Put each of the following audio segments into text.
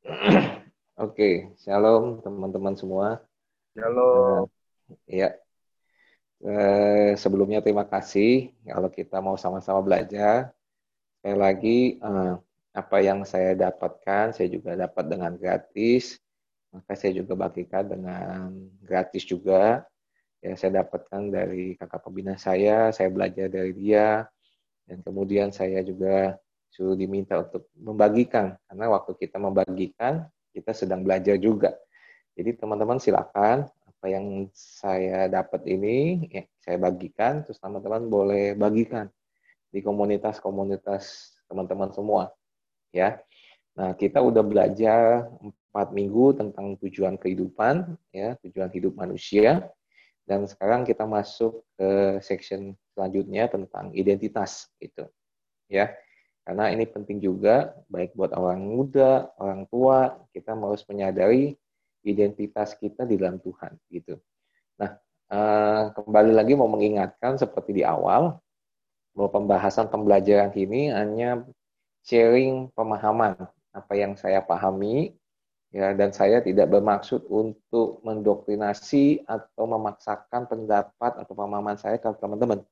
Oke, shalom teman-teman semua. Shalom. Uh, ya, uh, sebelumnya terima kasih kalau kita mau sama-sama belajar. Sekali lagi, uh, apa yang saya dapatkan, saya juga dapat dengan gratis. Maka saya juga bagikan dengan gratis juga. Ya, saya dapatkan dari kakak pembina saya, saya belajar dari dia, dan kemudian saya juga suruh diminta untuk membagikan. Karena waktu kita membagikan kita sedang belajar juga. Jadi teman-teman silakan. Apa yang saya dapat ini ya, saya bagikan. Terus teman-teman boleh bagikan di komunitas-komunitas teman-teman semua ya. Nah, kita udah belajar empat minggu tentang tujuan kehidupan ya, tujuan hidup manusia. Dan sekarang kita masuk ke section selanjutnya tentang identitas itu ya karena ini penting juga, baik buat orang muda, orang tua, kita harus menyadari identitas kita di dalam Tuhan. gitu. Nah, eh, kembali lagi mau mengingatkan seperti di awal, bahwa pembahasan pembelajaran ini hanya sharing pemahaman apa yang saya pahami, ya dan saya tidak bermaksud untuk mendoktrinasi atau memaksakan pendapat atau pemahaman saya ke teman-teman.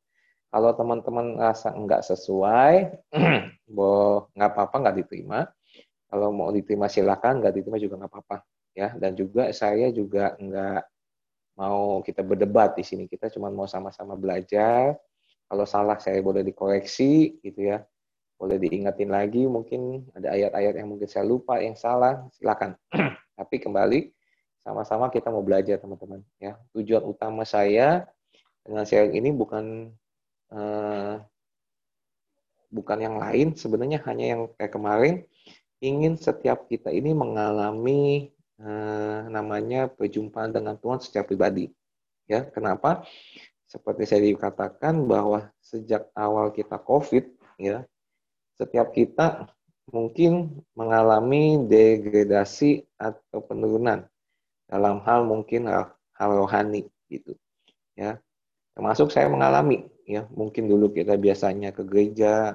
Kalau teman-teman rasa enggak sesuai, nggak apa-apa, nggak diterima. Kalau mau diterima silakan, nggak diterima juga nggak apa-apa. Ya, dan juga saya juga nggak mau kita berdebat di sini. Kita cuma mau sama-sama belajar. Kalau salah saya boleh dikoreksi, gitu ya. Boleh diingatin lagi, mungkin ada ayat-ayat yang mungkin saya lupa, yang salah, silakan. Tapi kembali, sama-sama kita mau belajar, teman-teman. Ya, tujuan utama saya dengan sharing ini bukan uh, bukan yang lain sebenarnya hanya yang kayak kemarin ingin setiap kita ini mengalami uh, namanya perjumpaan dengan Tuhan secara pribadi. Ya kenapa? Seperti saya dikatakan bahwa sejak awal kita COVID ya setiap kita mungkin mengalami degradasi atau penurunan dalam hal mungkin hal, hal rohani gitu ya termasuk saya mengalami ya. Mungkin dulu kita biasanya ke gereja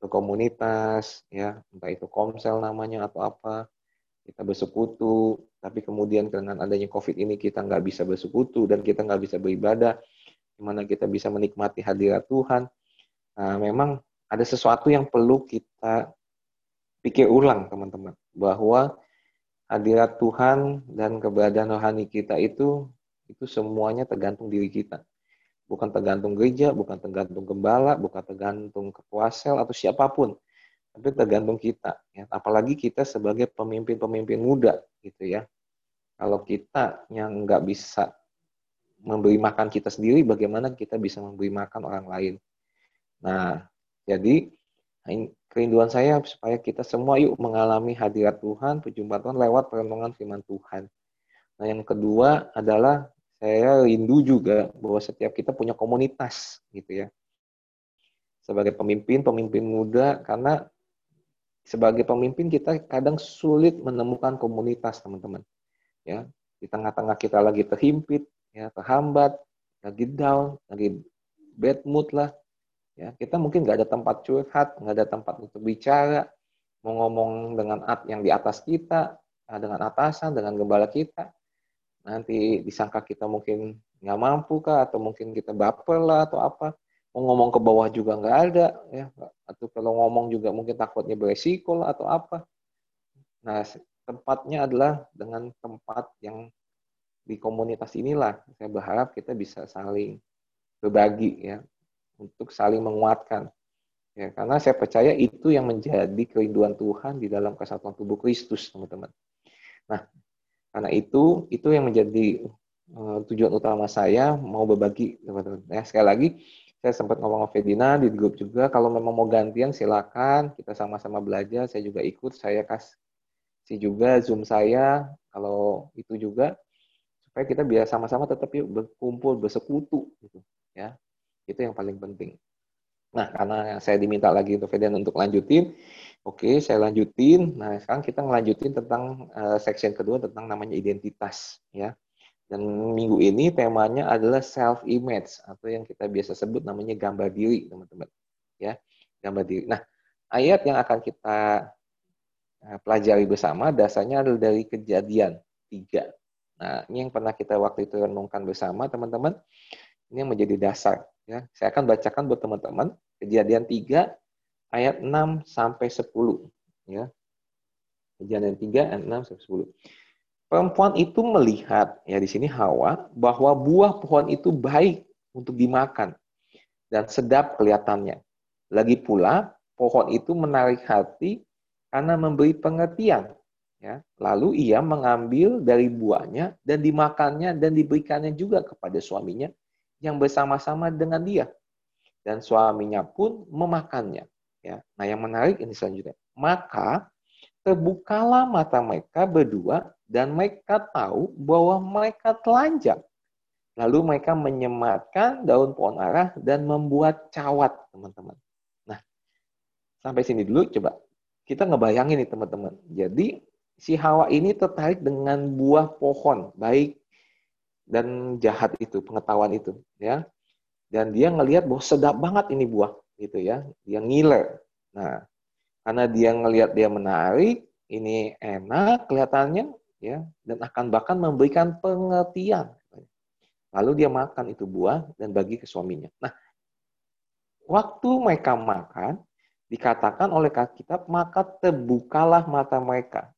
ke komunitas ya. Entah itu komsel namanya atau apa kita bersekutu. Tapi kemudian dengan adanya covid ini kita nggak bisa bersekutu dan kita nggak bisa beribadah. Gimana kita bisa menikmati hadirat Tuhan. Nah, memang ada sesuatu yang perlu kita pikir ulang teman-teman. Bahwa hadirat Tuhan dan keberadaan rohani kita itu itu semuanya tergantung diri kita bukan tergantung gereja, bukan tergantung gembala, bukan tergantung ketua sel atau siapa pun, tapi tergantung kita. Ya. Apalagi kita sebagai pemimpin-pemimpin muda, gitu ya. Kalau kita yang nggak bisa memberi makan kita sendiri, bagaimana kita bisa memberi makan orang lain? Nah, jadi kerinduan saya supaya kita semua yuk mengalami hadirat Tuhan, perjumpaan Tuhan lewat perenungan firman Tuhan. Nah, yang kedua adalah saya rindu juga bahwa setiap kita punya komunitas gitu ya. Sebagai pemimpin, pemimpin muda karena sebagai pemimpin kita kadang sulit menemukan komunitas, teman-teman. Ya, di tengah-tengah kita lagi terhimpit, ya, terhambat, lagi down, lagi bad mood lah. Ya, kita mungkin nggak ada tempat curhat, nggak ada tempat untuk bicara, mau ngomong dengan at yang di atas kita, dengan atasan, dengan gembala kita, nanti disangka kita mungkin nggak mampu kah? Atau mungkin kita baper lah atau apa? Mau ngomong ke bawah juga nggak ada ya. Atau kalau ngomong juga mungkin takutnya beresiko lah atau apa. Nah tempatnya adalah dengan tempat yang di komunitas inilah. Saya berharap kita bisa saling berbagi ya. Untuk saling menguatkan. Ya karena saya percaya itu yang menjadi kerinduan Tuhan di dalam kesatuan tubuh Kristus teman-teman. Nah karena itu, itu yang menjadi uh, tujuan utama saya mau berbagi teman-teman. Ya, sekali lagi, saya sempat ngomong sama Fedina di grup juga, kalau memang mau gantian silakan, kita sama-sama belajar, saya juga ikut, saya kasih juga Zoom saya, kalau itu juga, supaya kita biar sama-sama tetap yuk berkumpul, bersekutu, gitu, ya. Itu yang paling penting. Nah, karena saya diminta lagi Fedian untuk lanjutin, Oke, saya lanjutin. Nah, sekarang kita ngelanjutin tentang uh, section kedua tentang namanya identitas, ya. Dan minggu ini temanya adalah self image atau yang kita biasa sebut namanya gambar diri, teman-teman. Ya, gambar diri. Nah, ayat yang akan kita nah, pelajari bersama dasarnya adalah dari kejadian tiga. Nah, ini yang pernah kita waktu itu renungkan bersama, teman-teman. Ini yang menjadi dasar. Ya. Saya akan bacakan buat teman-teman. Kejadian 3 ayat 6 sampai 10. Ya. Kejadian 3 ayat 6 sampai 10. Perempuan itu melihat, ya di sini Hawa, bahwa buah pohon itu baik untuk dimakan dan sedap kelihatannya. Lagi pula, pohon itu menarik hati karena memberi pengertian. Ya. Lalu ia mengambil dari buahnya dan dimakannya dan diberikannya juga kepada suaminya yang bersama-sama dengan dia. Dan suaminya pun memakannya. Ya. Nah yang menarik ini selanjutnya. Maka terbukalah mata mereka berdua dan mereka tahu bahwa mereka telanjang. Lalu mereka menyematkan daun pohon arah dan membuat cawat, teman-teman. Nah, sampai sini dulu coba. Kita ngebayangin nih, teman-teman. Jadi, si Hawa ini tertarik dengan buah pohon, baik dan jahat itu, pengetahuan itu. ya Dan dia ngelihat bahwa sedap banget ini buah, gitu ya. Dia ngiler. Nah, karena dia ngelihat dia menarik, ini enak kelihatannya, ya dan akan bahkan memberikan pengertian Lalu dia makan itu buah dan bagi ke suaminya. Nah, waktu mereka makan, dikatakan oleh kitab, maka terbukalah mata mereka.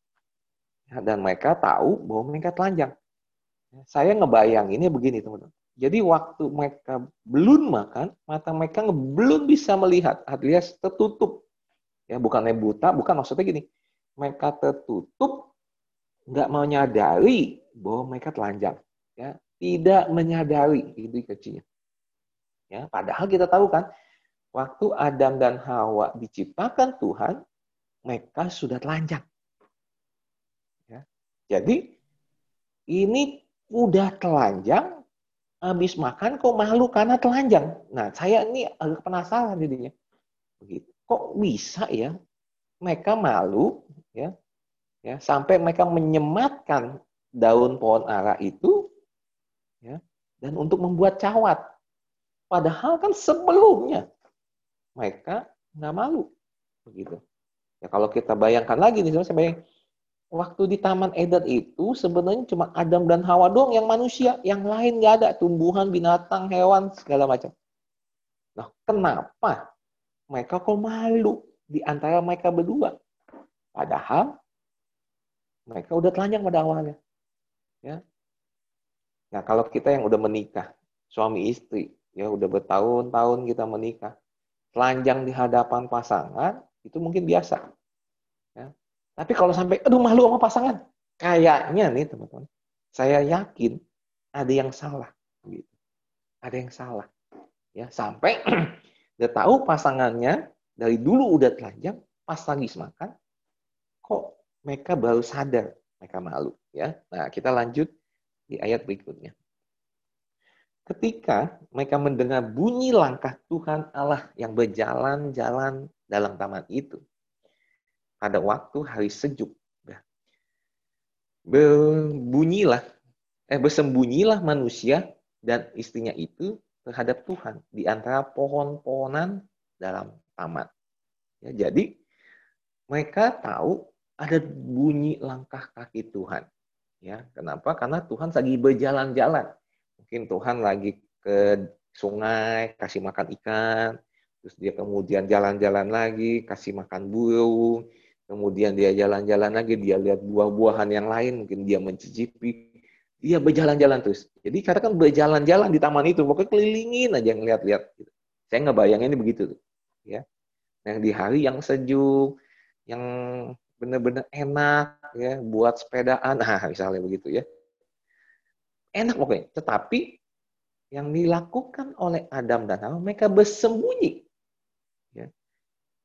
Dan mereka tahu bahwa mereka telanjang. Saya ngebayang ini begini, teman-teman. Jadi waktu mereka belum makan, mata mereka belum bisa melihat, alias tertutup. Ya, bukannya buta, bukan maksudnya gini. Mereka tertutup, nggak menyadari bahwa mereka telanjang. Ya, tidak menyadari itu kecilnya. Ya, padahal kita tahu kan, waktu Adam dan Hawa diciptakan Tuhan, mereka sudah telanjang. Ya. Jadi ini udah telanjang, habis makan kok malu karena telanjang. Nah, saya ini agak penasaran jadinya. Kok bisa ya mereka malu ya, ya sampai mereka menyematkan daun pohon ara itu ya, dan untuk membuat cawat. Padahal kan sebelumnya mereka nggak malu, begitu. Ya kalau kita bayangkan lagi nih, saya bayang, waktu di Taman Eden itu sebenarnya cuma Adam dan Hawa doang yang manusia, yang lain nggak ada, tumbuhan, binatang, hewan segala macam. Nah, kenapa mereka kok malu di antara mereka berdua? Padahal mereka udah telanjang pada awalnya. Ya, Nah, kalau kita yang udah menikah, suami istri, ya udah bertahun-tahun kita menikah, telanjang di hadapan pasangan, itu mungkin biasa. Tapi kalau sampai, aduh malu sama pasangan, kayaknya nih teman-teman, saya yakin ada yang salah. Gitu. Ada yang salah. Ya, sampai udah tahu pasangannya dari dulu udah telanjang, pas lagi semakan, kok mereka baru sadar mereka malu. Ya, nah kita lanjut di ayat berikutnya. Ketika mereka mendengar bunyi langkah Tuhan Allah yang berjalan-jalan dalam taman itu, pada waktu hari sejuk, ya, berbunyilah, eh, bersembunyilah manusia dan istrinya itu terhadap Tuhan di antara pohon-pohonan dalam taman. Ya, jadi mereka tahu ada bunyi langkah kaki Tuhan. Ya, kenapa? Karena Tuhan lagi berjalan-jalan. Mungkin Tuhan lagi ke sungai, kasih makan ikan, terus dia kemudian jalan-jalan lagi, kasih makan burung, kemudian dia jalan-jalan lagi, dia lihat buah-buahan yang lain, mungkin dia mencicipi, dia berjalan-jalan terus. Jadi karena kan berjalan-jalan di taman itu, pokoknya kelilingin aja ngeliat-liat. Gitu. Saya ngebayangin ini begitu. Ya. Yang di hari yang sejuk, yang benar-benar enak ya buat sepedaan nah misalnya begitu ya enak pokoknya tetapi yang dilakukan oleh Adam dan Hawa mereka bersembunyi ya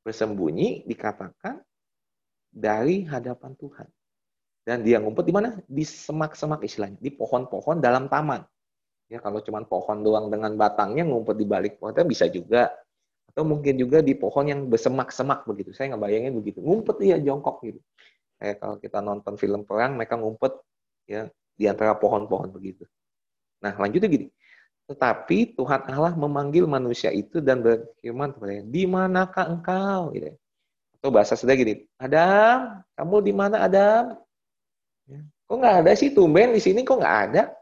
bersembunyi dikatakan dari hadapan Tuhan dan dia ngumpet di mana di semak-semak istilahnya di pohon-pohon dalam taman ya kalau cuma pohon doang dengan batangnya ngumpet di balik pohon bisa juga atau mungkin juga di pohon yang bersemak-semak begitu. Saya nggak bayangin begitu. Ngumpet dia jongkok gitu. Kayak kalau kita nonton film perang, mereka ngumpet ya di antara pohon-pohon begitu. Nah, lanjutnya gini. Tetapi Tuhan Allah memanggil manusia itu dan berfirman kepadanya, di manakah engkau? Gitu. Atau bahasa sedang gini, Adam, kamu di mana Adam? Ya. Kok nggak ada sih tumben di sini kok nggak ada?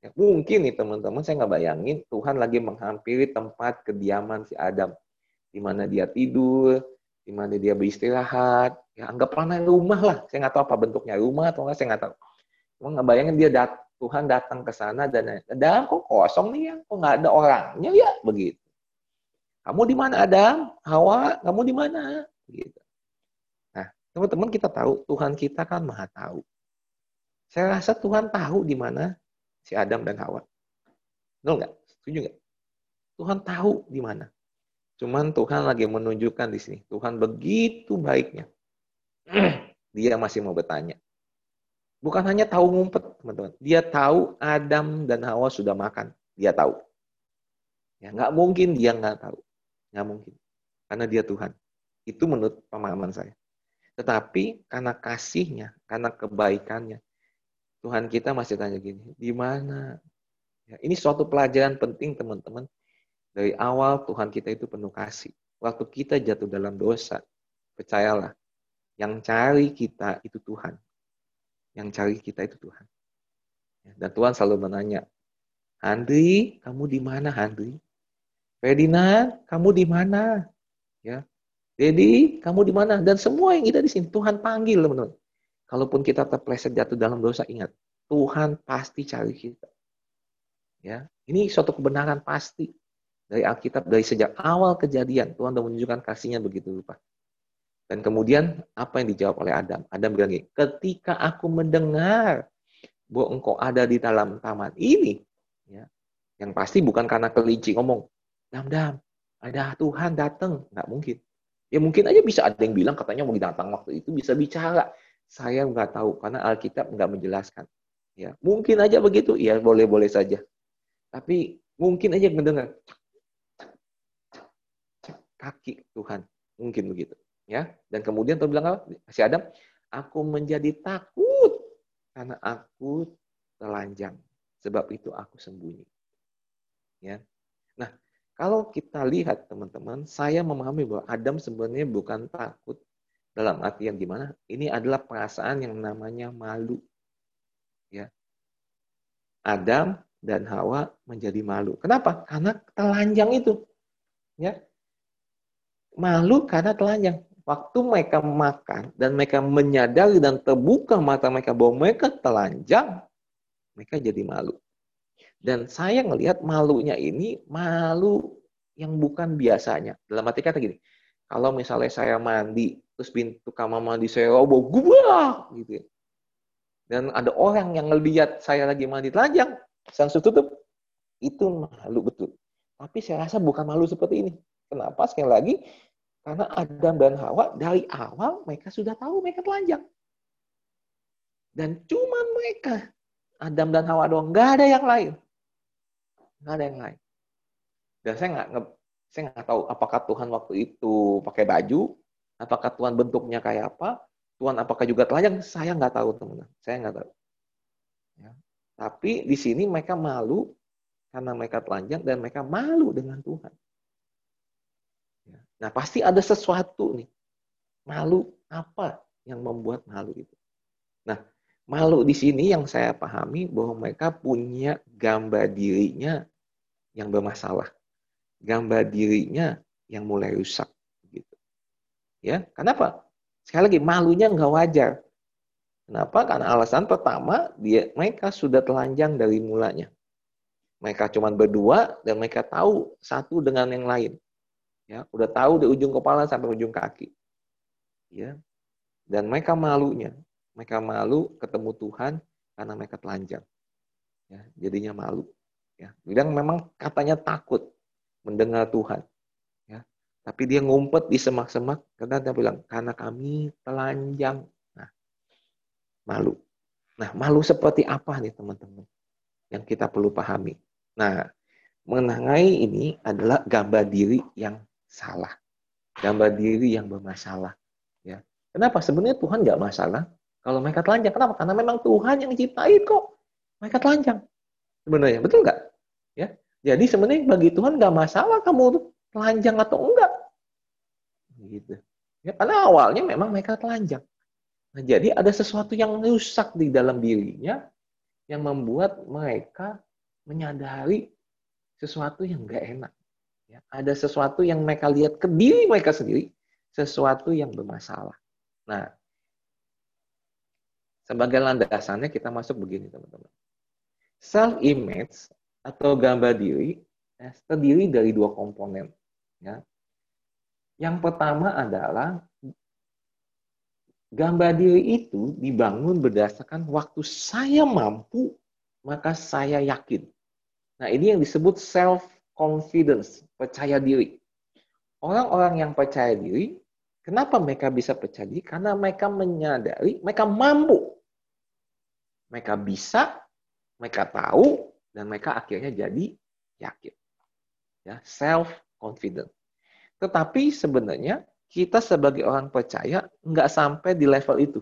Ya, mungkin nih teman-teman saya nggak bayangin Tuhan lagi menghampiri tempat kediaman si Adam, di mana dia tidur, di mana dia beristirahat. Ya anggaplah rumah lah. Saya nggak tahu apa bentuknya rumah atau nggak, saya nggak tahu. Cuma nggak bayangin dia dat Tuhan datang ke sana dan Adam kok kosong nih ya, kok nggak ada orangnya ya begitu. Kamu di mana Adam? Hawa, kamu di mana? Gitu. Nah, teman-teman kita tahu Tuhan kita kan maha tahu. Saya rasa Tuhan tahu di mana si Adam dan Hawa. Betul nggak? Setuju nggak? Tuhan tahu di mana. Cuman Tuhan lagi menunjukkan di sini. Tuhan begitu baiknya. Dia masih mau bertanya. Bukan hanya tahu ngumpet, teman-teman. Dia tahu Adam dan Hawa sudah makan. Dia tahu. Ya, nggak mungkin dia nggak tahu. Nggak mungkin. Karena dia Tuhan. Itu menurut pemahaman saya. Tetapi karena kasihnya, karena kebaikannya, Tuhan kita masih tanya gini, di mana? Ya, ini suatu pelajaran penting teman-teman. Dari awal Tuhan kita itu penuh kasih. Waktu kita jatuh dalam dosa, percayalah, yang cari kita itu Tuhan. Yang cari kita itu Tuhan. Ya, dan Tuhan selalu menanya, Andri, kamu di mana Andri? Ferdinand, kamu di mana? Ya. Dedi, kamu di mana? Dan semua yang kita di sini Tuhan panggil, teman-teman. Kalaupun kita terpleset jatuh dalam dosa, ingat, Tuhan pasti cari kita. Ya, ini suatu kebenaran pasti dari Alkitab dari sejak awal kejadian Tuhan sudah menunjukkan kasihnya begitu lupa. Dan kemudian apa yang dijawab oleh Adam? Adam bilang gini, ketika aku mendengar bahwa engkau ada di dalam taman ini, ya, yang pasti bukan karena kelinci ngomong, Dam-dam, ada Tuhan datang. Nggak mungkin. Ya mungkin aja bisa ada yang bilang katanya mau datang waktu itu bisa bicara. Saya nggak tahu karena Alkitab nggak menjelaskan. Ya mungkin aja begitu. Ya boleh-boleh saja. Tapi mungkin aja mendengar kaki Tuhan. Mungkin begitu. Ya. Dan kemudian Tuhan bilang apa? Si Adam, aku menjadi takut karena aku telanjang. Sebab itu aku sembunyi. Ya. Nah, kalau kita lihat teman-teman, saya memahami bahwa Adam sebenarnya bukan takut dalam arti yang gimana. Ini adalah perasaan yang namanya malu. Ya. Adam dan Hawa menjadi malu. Kenapa? Karena telanjang itu. Ya. Malu karena telanjang. Waktu mereka makan dan mereka menyadari dan terbuka mata mereka bahwa mereka telanjang, mereka jadi malu. Dan saya ngelihat malunya ini malu yang bukan biasanya. Dalam arti kata gini, kalau misalnya saya mandi, terus pintu kamar mandi saya roboh, gubah, gitu ya. Dan ada orang yang ngeliat saya lagi mandi telanjang, langsung tutup. Itu malu betul. Tapi saya rasa bukan malu seperti ini. Kenapa? Sekali lagi, karena Adam dan Hawa dari awal mereka sudah tahu mereka telanjang. Dan cuma mereka, Adam dan Hawa doang, nggak ada yang lain nggak ada yang lain. Dan saya nggak saya nggak tahu apakah Tuhan waktu itu pakai baju apakah Tuhan bentuknya kayak apa Tuhan apakah juga telanjang saya nggak tahu teman-teman. Saya nggak tahu. Ya. tapi di sini mereka malu karena mereka telanjang dan mereka malu dengan Tuhan. Ya. nah pasti ada sesuatu nih. Malu apa yang membuat malu itu? Nah malu di sini yang saya pahami bahwa mereka punya gambar dirinya yang bermasalah, gambar dirinya yang mulai rusak gitu. Ya, kenapa? Sekali lagi malunya nggak wajar. Kenapa? Karena alasan pertama dia mereka sudah telanjang dari mulanya. Mereka cuma berdua dan mereka tahu satu dengan yang lain. Ya, udah tahu dari ujung kepala sampai ujung kaki. Ya. Dan mereka malunya mereka malu ketemu Tuhan karena mereka telanjang. Ya, jadinya malu. Ya, bilang memang katanya takut mendengar Tuhan. Ya, tapi dia ngumpet di semak-semak karena dia bilang karena kami telanjang. Nah, malu. Nah, malu seperti apa nih teman-teman? Yang kita perlu pahami. Nah, mengenai ini adalah gambar diri yang salah. Gambar diri yang bermasalah. Ya. Kenapa? Sebenarnya Tuhan nggak masalah. Kalau mereka telanjang, kenapa? Karena memang Tuhan yang ciptain kok. Mereka telanjang. Sebenarnya, betul nggak? Ya, jadi sebenarnya bagi Tuhan nggak masalah kamu telanjang atau enggak. Gitu. Ya, karena awalnya memang mereka telanjang. Nah, jadi ada sesuatu yang rusak di dalam dirinya yang membuat mereka menyadari sesuatu yang nggak enak. Ya, ada sesuatu yang mereka lihat ke diri mereka sendiri, sesuatu yang bermasalah. Nah, sebagai landasannya kita masuk begini teman-teman. Self image atau gambar diri ya, terdiri dari dua komponen. Ya. Yang pertama adalah gambar diri itu dibangun berdasarkan waktu saya mampu, maka saya yakin. Nah, ini yang disebut self confidence, percaya diri. Orang-orang yang percaya diri, kenapa mereka bisa percaya diri? Karena mereka menyadari, mereka mampu mereka bisa, mereka tahu, dan mereka akhirnya jadi yakin. Ya, self confident. Tetapi sebenarnya kita sebagai orang percaya nggak sampai di level itu.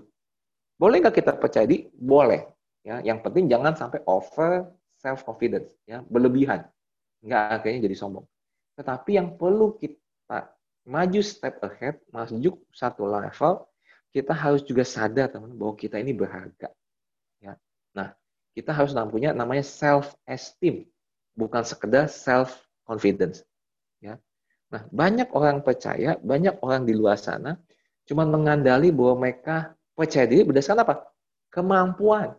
Boleh nggak kita percaya di? Boleh. Ya, yang penting jangan sampai over self confidence, ya, berlebihan. Nggak akhirnya jadi sombong. Tetapi yang perlu kita maju step ahead, maju satu level, kita harus juga sadar teman bahwa kita ini berharga. Nah, kita harus punya namanya self esteem, bukan sekedar self confidence. Ya. Nah, banyak orang percaya, banyak orang di luar sana cuma mengandali bahwa mereka percaya diri berdasarkan apa? Kemampuan.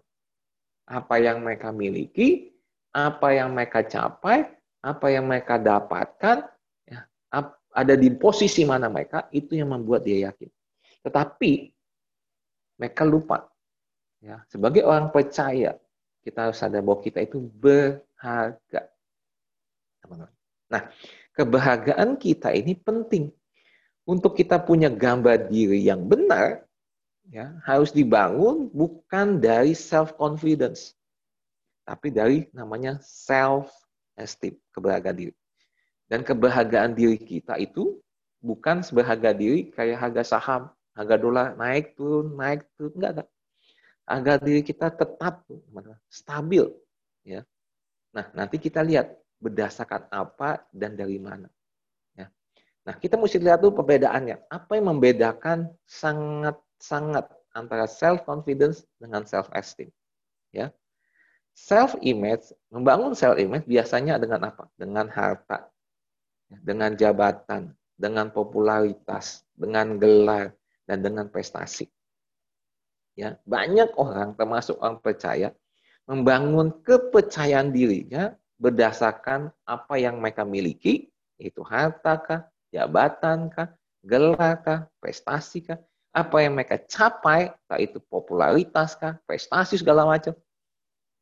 Apa yang mereka miliki, apa yang mereka capai, apa yang mereka dapatkan, ya, ada di posisi mana mereka, itu yang membuat dia yakin. Tetapi mereka lupa Ya, sebagai orang percaya, kita harus sadar bahwa kita itu berharga. Teman-teman. Nah, kebahagiaan kita ini penting. Untuk kita punya gambar diri yang benar, ya, harus dibangun bukan dari self confidence, tapi dari namanya self esteem, kebahagiaan diri. Dan kebahagiaan diri kita itu bukan sebahagia diri kayak harga saham, harga dolar naik turun, naik turun, enggak, enggak agar diri kita tetap stabil ya. Nah nanti kita lihat berdasarkan apa dan dari mana ya. Nah kita mesti lihat dulu perbedaannya. Apa yang membedakan sangat sangat antara self confidence dengan self esteem ya? Self image membangun self image biasanya dengan apa? Dengan harta ya. dengan jabatan dengan popularitas dengan gelar dan dengan prestasi ya banyak orang termasuk orang percaya membangun kepercayaan dirinya berdasarkan apa yang mereka miliki itu harta kah jabatan kah gelar kah prestasi kah apa yang mereka capai entah itu popularitas kah prestasi segala macam.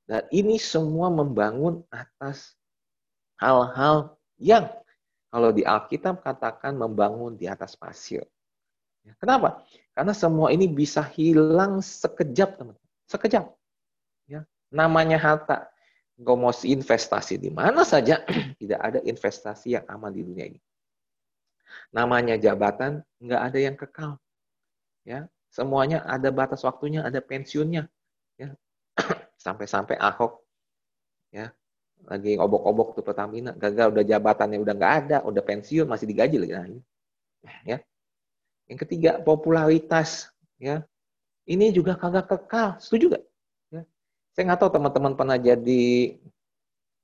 Dan ini semua membangun atas hal-hal yang kalau di Alkitab katakan membangun di atas pasir kenapa? Karena semua ini bisa hilang sekejap, teman. Sekejap. Ya. Namanya harta. Engkau mau investasi di mana saja, tidak ada investasi yang aman di dunia ini. Namanya jabatan, nggak ada yang kekal. Ya, semuanya ada batas waktunya, ada pensiunnya. Ya, sampai-sampai Ahok, ya, lagi obok-obok tuh Pertamina, gagal udah jabatannya udah nggak ada, udah pensiun masih digaji lagi. Nah, ya, yang ketiga, popularitas. Ya, ini juga kagak kekal. Setuju gak? Ya. Saya nggak tahu teman-teman pernah jadi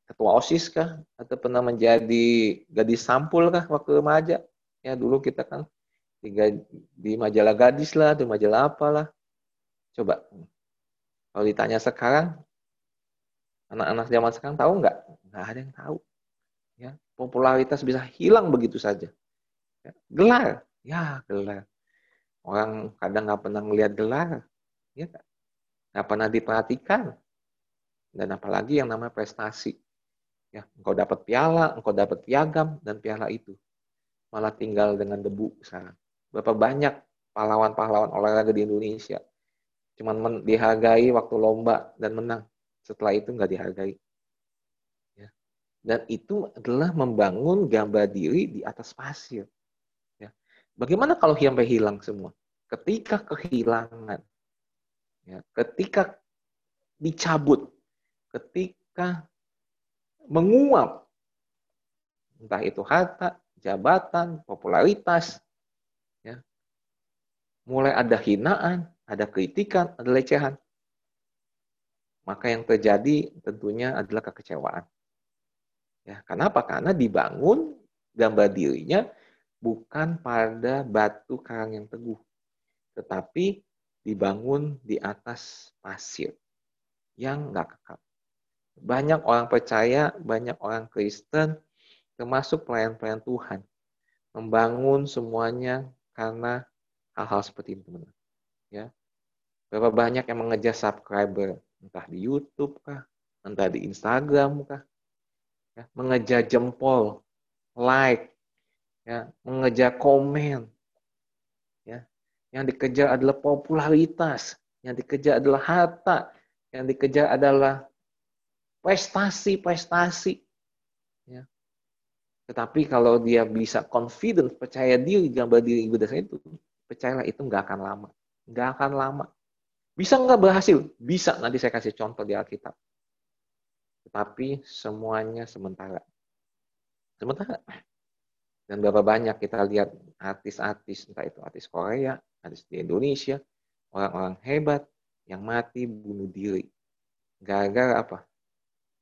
ketua osis kah atau pernah menjadi gadis sampul kah waktu remaja? Ya dulu kita kan tiga di majalah gadis lah, di majalah apalah. Coba kalau ditanya sekarang, anak-anak zaman sekarang tahu nggak? Nggak ada yang tahu. Ya, popularitas bisa hilang begitu saja. Ya, gelar, Ya, gelar. Orang kadang nggak pernah melihat gelar. Ya, nggak pernah diperhatikan. Dan apalagi yang namanya prestasi. Ya, engkau dapat piala, engkau dapat piagam, dan piala itu malah tinggal dengan debu sekarang. Berapa banyak pahlawan-pahlawan olahraga di Indonesia cuman dihargai waktu lomba dan menang. Setelah itu nggak dihargai. Ya. Dan itu adalah membangun gambar diri di atas pasir. Bagaimana kalau sampai hilang semua? Ketika kehilangan, ya, ketika dicabut, ketika menguap, entah itu harta, jabatan, popularitas, ya, mulai ada hinaan, ada kritikan, ada lecehan. Maka yang terjadi tentunya adalah kekecewaan. Ya, kenapa? Karena dibangun gambar dirinya bukan pada batu karang yang teguh, tetapi dibangun di atas pasir yang nggak kekal. Banyak orang percaya, banyak orang Kristen, termasuk pelayan-pelayan Tuhan, membangun semuanya karena hal-hal seperti itu, teman Ya, berapa banyak yang mengejar subscriber, entah di YouTube kah, entah di Instagram kah, ya, mengejar jempol, like, ya, mengejar komen, ya, yang dikejar adalah popularitas, yang dikejar adalah harta, yang dikejar adalah prestasi-prestasi. Ya. Tetapi kalau dia bisa confident, percaya diri, gambar diri berdasarkan itu, percayalah itu nggak akan lama. Nggak akan lama. Bisa nggak berhasil? Bisa. Nanti saya kasih contoh di Alkitab. Tetapi semuanya sementara. Sementara. Dan berapa banyak kita lihat artis-artis, entah itu artis Korea, artis di Indonesia, orang-orang hebat yang mati bunuh diri. Gara-gara apa?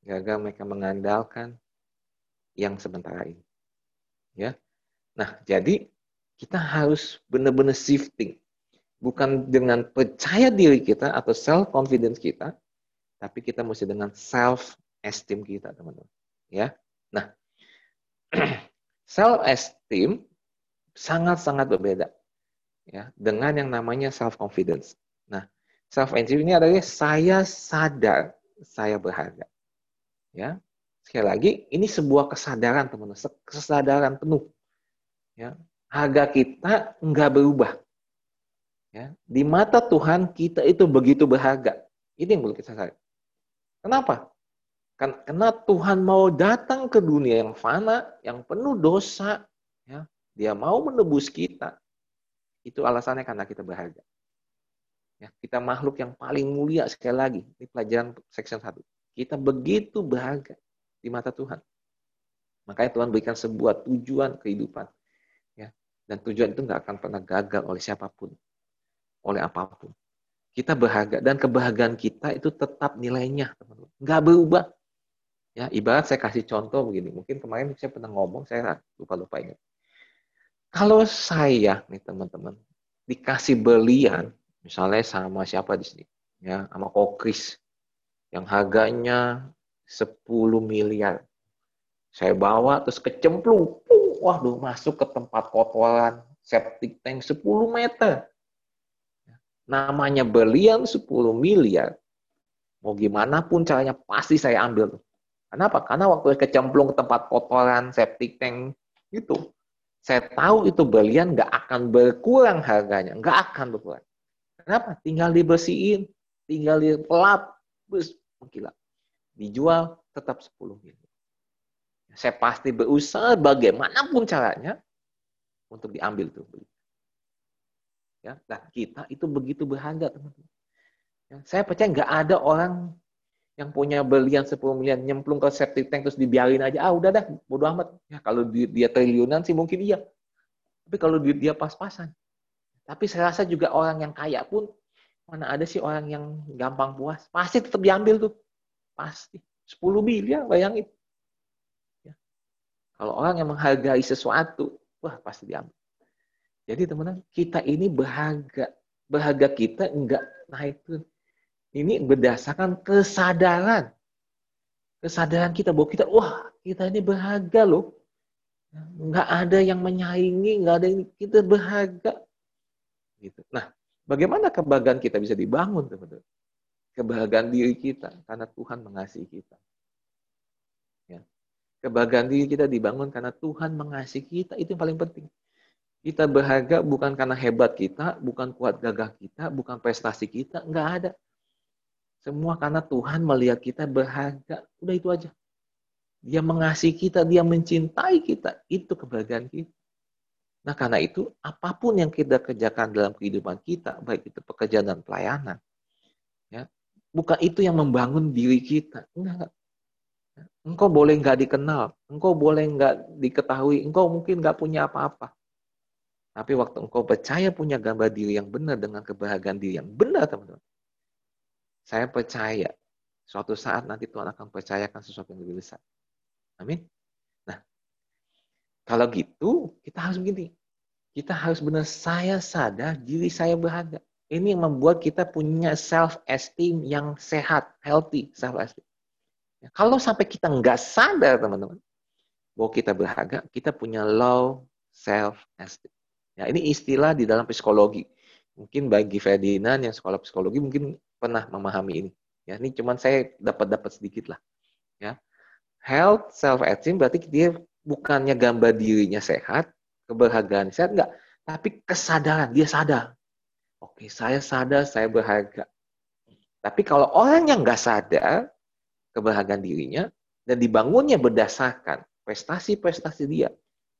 Gara-gara mereka mengandalkan yang sementara ini. Ya. Nah, jadi kita harus benar-benar shifting bukan dengan percaya diri kita atau self confidence kita, tapi kita mesti dengan self esteem kita, teman-teman. Ya. Nah, self esteem sangat-sangat berbeda ya dengan yang namanya self confidence. Nah, self esteem ini adalah saya sadar saya berharga. Ya. Sekali lagi, ini sebuah kesadaran, teman-teman, kesadaran penuh. Ya, harga kita nggak berubah. Ya, di mata Tuhan kita itu begitu berharga. Ini yang perlu kita sadari. Kenapa? Kan, karena Tuhan mau datang ke dunia yang fana, yang penuh dosa. Ya, dia mau menebus kita. Itu alasannya karena kita berharga. Ya, kita makhluk yang paling mulia sekali lagi. Ini pelajaran section 1. Kita begitu berharga di mata Tuhan. Makanya Tuhan berikan sebuah tujuan kehidupan. Ya, dan tujuan itu nggak akan pernah gagal oleh siapa pun oleh apa pun. Kita berharga dan kebahagiaan kita itu tetap nilainya, teman-teman. Nggak berubah. Ya, ibarat saya kasih contoh begini. Mungkin kemarin saya pernah ngomong, saya lupa-lupa ingat. Kalau saya nih teman-teman dikasih belian, misalnya sama siapa di sini, ya, sama Kokris, yang harganya 10 miliar. Saya bawa terus kecemplung, waduh masuk ke tempat kotoran septic tank 10 meter namanya belian 10 miliar, mau gimana pun caranya pasti saya ambil. Kenapa? Karena waktu kecemplung ke tempat kotoran septic tank itu, saya tahu itu belian nggak akan berkurang harganya, nggak akan berkurang. Kenapa? Tinggal dibersihin, tinggal dilap, bus, mengkilat. Dijual tetap 10 miliar. Saya pasti berusaha bagaimanapun caranya untuk diambil tuh. Ya, nah kita itu begitu berharga teman-teman. Ya, saya percaya nggak ada orang yang punya belian 10 miliar nyemplung ke septic tank terus dibiarin aja. Ah udah dah, bodo amat. Ya kalau dia, dia triliunan sih mungkin iya. Tapi kalau duit dia pas-pasan. Tapi saya rasa juga orang yang kaya pun mana ada sih orang yang gampang puas. Pasti tetap diambil tuh. Pasti. 10 miliar bayangin. Ya. Kalau orang yang menghargai sesuatu, wah pasti diambil. Jadi teman-teman, kita ini berharga. Berharga kita enggak naik tuh. Ini berdasarkan kesadaran. Kesadaran kita bahwa kita, wah kita ini berharga loh. Enggak ada yang menyaingi, enggak ada yang kita berharga. Gitu. Nah, bagaimana kebahagiaan kita bisa dibangun teman-teman? Kebahagiaan diri kita karena Tuhan mengasihi kita. Ya. Kebahagiaan diri kita dibangun karena Tuhan mengasihi kita, itu yang paling penting. Kita berharga bukan karena hebat kita, bukan kuat gagah kita, bukan prestasi kita, enggak ada. Semua karena Tuhan melihat kita berharga. Udah itu aja. Dia mengasihi kita, dia mencintai kita. Itu kebahagiaan kita. Nah karena itu, apa pun yang kita kerjakan dalam kehidupan kita, baik itu pekerjaan dan pelayanan, ya, bukan itu yang membangun diri kita. Enggak. Engkau boleh nggak dikenal, engkau boleh nggak diketahui, engkau mungkin nggak punya apa-apa. Tapi waktu engkau percaya punya gambar diri yang benar dengan kebahagiaan diri yang benar, teman-teman. Saya percaya suatu saat nanti Tuhan akan percayakan sesuatu yang lebih besar. Amin. Nah, kalau gitu, kita harus begini. Kita harus benar, saya sadar diri saya berharga. Ini yang membuat kita punya self-esteem yang sehat, healthy self-esteem. Ya, kalau sampai kita nggak sadar, teman-teman, bahwa kita berharga, kita punya low self-esteem. Ya, ini istilah di dalam psikologi. Mungkin bagi Ferdinand yang sekolah psikologi mungkin pernah memahami ini. Ya, ini cuman saya dapat-dapat sedikit lah. Ya. Health self-esteem berarti dia bukannya gambar dirinya sehat, kebahagiaan sehat enggak, tapi kesadaran, dia sadar. Oke, saya sadar saya berharga. Tapi kalau orang yang nggak sadar kebahagiaan dirinya dan dibangunnya berdasarkan prestasi-prestasi dia,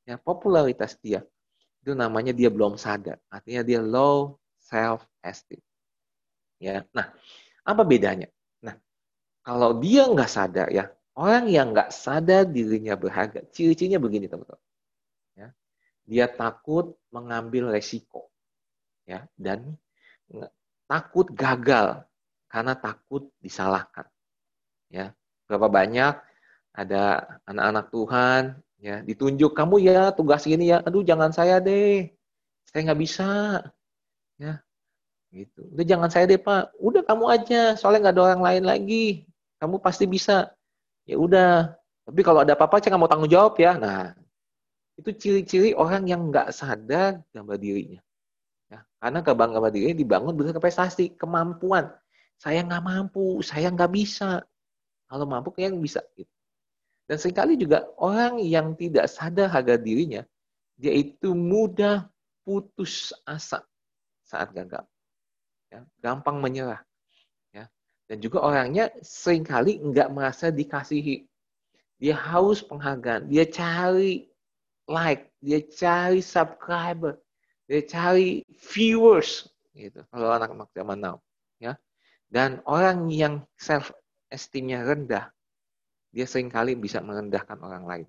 ya popularitas dia, itu namanya dia belum sadar. Artinya dia low self esteem. Ya. Nah, apa bedanya? Nah, kalau dia nggak sadar ya, orang yang nggak sadar dirinya berharga, ciri-cirinya begini teman-teman. Ya. Dia takut mengambil resiko. Ya, dan takut gagal karena takut disalahkan. Ya. Berapa banyak ada anak-anak Tuhan ya ditunjuk kamu ya tugas ini ya aduh jangan saya deh saya nggak bisa ya gitu. Udah jangan saya deh pak. Udah kamu aja. Soalnya nggak ada orang lain lagi. Kamu pasti bisa. Ya udah. Tapi kalau ada apa-apa saya nggak mau tanggung jawab ya. Nah itu ciri-ciri orang yang nggak sadar gambar dirinya. Ya karena kebanggaan diri dibangun berdasarkan prestasi kemampuan. Saya nggak mampu saya nggak bisa. Kalau mampu kayak bisa gitu. Dan sering kali juga orang yang tidak sadar harga dirinya, dia itu mudah putus asa saat gagal. Ya, gampang menyerah. Ya. Dan juga orangnya sering kali nggak merasa dikasihi. Dia haus penghargaan, dia cari like, dia cari subscriber, dia cari viewers gitu. Kalau anak-anak zaman now, ya. Dan orang yang self esteemnya rendah, dia sering kali bisa merendahkan orang lain.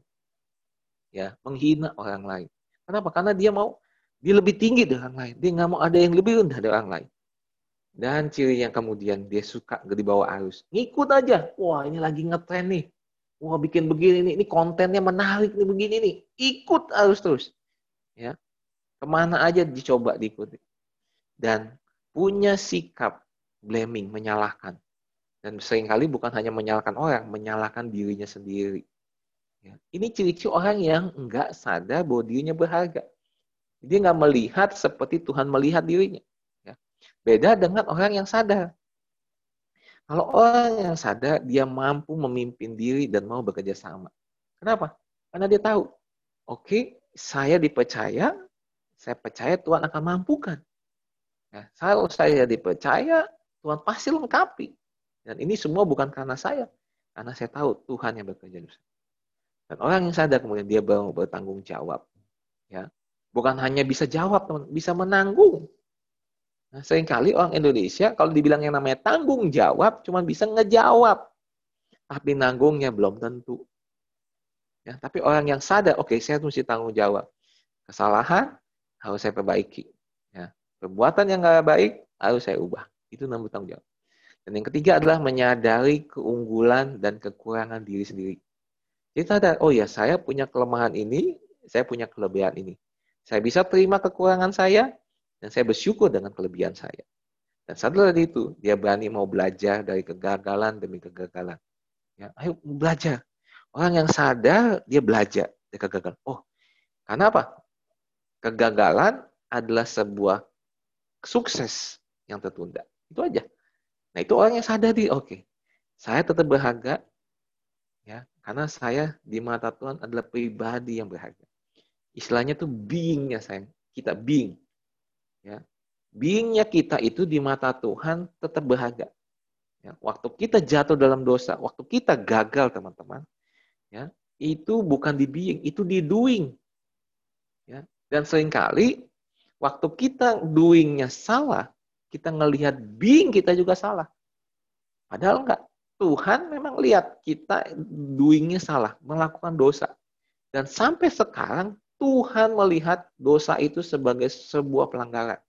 Ya, menghina orang lain. Kenapa? Karena dia mau dia lebih tinggi dari orang lain. Dia nggak mau ada yang lebih rendah dari orang lain. Dan ciri yang kemudian dia suka di bawah arus. Ngikut aja. Wah, ini lagi ngetren nih. Wah, bikin begini nih. Ini kontennya menarik nih begini nih. Ikut arus terus. Ya. Ke mana aja dicoba diikuti. Dan punya sikap blaming, menyalahkan. Dan sering kali bukan hanya menyalahkan orang, menyalahkan dirinya sendiri. Ya. Ini ciri-ciri orang yang enggak sadar bahwa dirinya berharga. Dia nggak melihat seperti Tuhan melihat dirinya. Beda dengan orang yang sadar. Kalau orang yang sadar, dia mampu memimpin diri dan mau bekerja sama. Kenapa? Karena dia tahu, oke, okay, saya dipercaya, saya percaya Tuhan akan mampukan. Ya, kalau saya dipercaya, Tuhan pasti lengkapi. Dan ini semua bukan karena saya, karena saya tahu Tuhan yang bekerja di sana. Dan orang yang sadar kemudian dia mau bertanggung jawab. Ya. Bukan hanya bisa jawab, teman, bisa menanggung. Nah, sering kali orang Indonesia kalau dibilang yang namanya tanggung jawab, cuma bisa ngejawab. Tapi nanggungnya belum tentu. Ya, tapi orang yang sadar, oke okay, saya mesti tanggung jawab. Kesalahan harus saya perbaiki. Ya, perbuatan yang nggak baik harus saya ubah. Itu namanya tanggung jawab. Dan yang ketiga adalah menyadari keunggulan dan kekurangan diri sendiri. Kita sadar, oh ya saya punya kelemahan ini, saya punya kelebihan ini. Saya bisa terima kekurangan saya, dan saya bersyukur dengan kelebihan saya. Dan setelah itu, dia berani mau belajar dari kegagalan demi kegagalan. Ya, ayo belajar. Orang yang sadar, dia belajar dari kegagalan. Oh, karena apa? Kegagalan adalah sebuah sukses yang tertunda. Itu aja. Nah itu orang yang sadar di, oke, okay, saya tetap berharga, ya, karena saya di mata Tuhan adalah pribadi yang berharga. Istilahnya tuh beingnya saya, kita being, ya, beingnya kita itu di mata Tuhan tetap berharga. Ya, waktu kita jatuh dalam dosa, waktu kita gagal teman-teman, ya, itu bukan di being, itu di doing. Ya, dan sering kali waktu kita doingnya salah, kita ngelihat being kita juga salah. Padahal enggak. Tuhan memang lihat kita doingnya salah, melakukan dosa. Dan sampai sekarang Tuhan melihat dosa itu sebagai sebuah pelanggaran.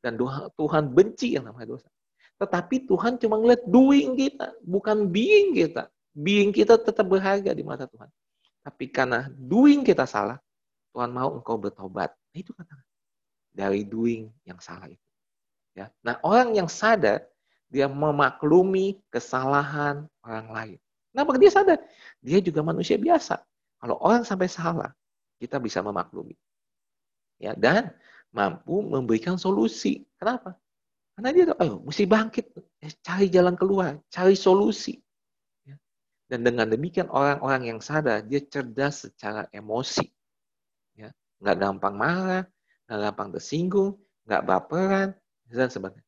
Dan Tuhan benci yang namanya dosa. Tetapi Tuhan cuma ngeliat doing kita, bukan being kita. Being kita tetap berharga di mata Tuhan. Tapi karena doing kita salah, Tuhan mau engkau bertobat. Nah, itu kata dari doing yang salah itu. Ya. Nah, orang yang sadar, dia memaklumi kesalahan orang lain. Kenapa dia sadar? Dia juga manusia biasa. Kalau orang sampai salah, kita bisa memaklumi. Ya, dan mampu memberikan solusi. Kenapa? Karena dia tahu, ayo mesti bangkit, eh, cari jalan keluar, cari solusi. Ya. Dan dengan demikian orang-orang yang sadar, dia cerdas secara emosi. Ya. Nggak gampang marah, nggak gampang tersinggung, nggak baperan, dan sebagainya.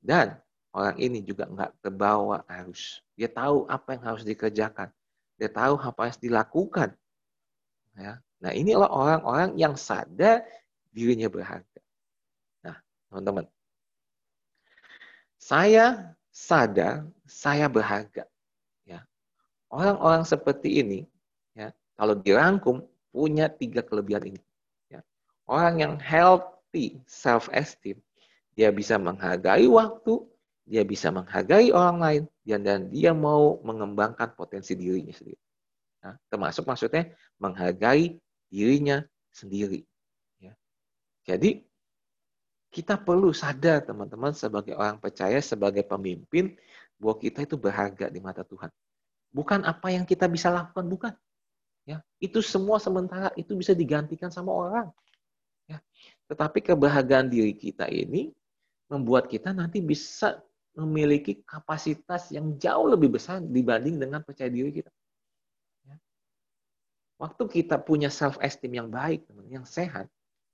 Dan orang ini juga nggak terbawa arus. Dia tahu apa yang harus dikerjakan. Dia tahu apa yang harus dilakukan. Ya. Nah inilah orang-orang yang sadar dirinya berharga. Nah, teman-teman, saya sadar saya berharga. Ya. Orang-orang seperti ini, ya, kalau dirangkum, punya tiga kelebihan ini. Ya. Orang yang healthy self-esteem, dia bisa menghargai waktu, dia bisa menghargai orang lain, dan, dan dia mau mengembangkan potensi dirinya sendiri. Nah, termasuk maksudnya menghargai dirinya sendiri. Ya. Jadi kita perlu sadar teman-teman sebagai orang percaya, sebagai pemimpin, bahwa kita itu berharga di mata Tuhan. Bukan apa yang kita bisa lakukan, bukan. Ya, itu semua sementara itu bisa digantikan sama orang. Ya. Tetapi kebahagiaan diri kita ini membuat kita nanti bisa memiliki kapasitas yang jauh lebih besar dibanding dengan percaya diri kita. Waktu kita punya self esteem yang baik, teman, yang sehat,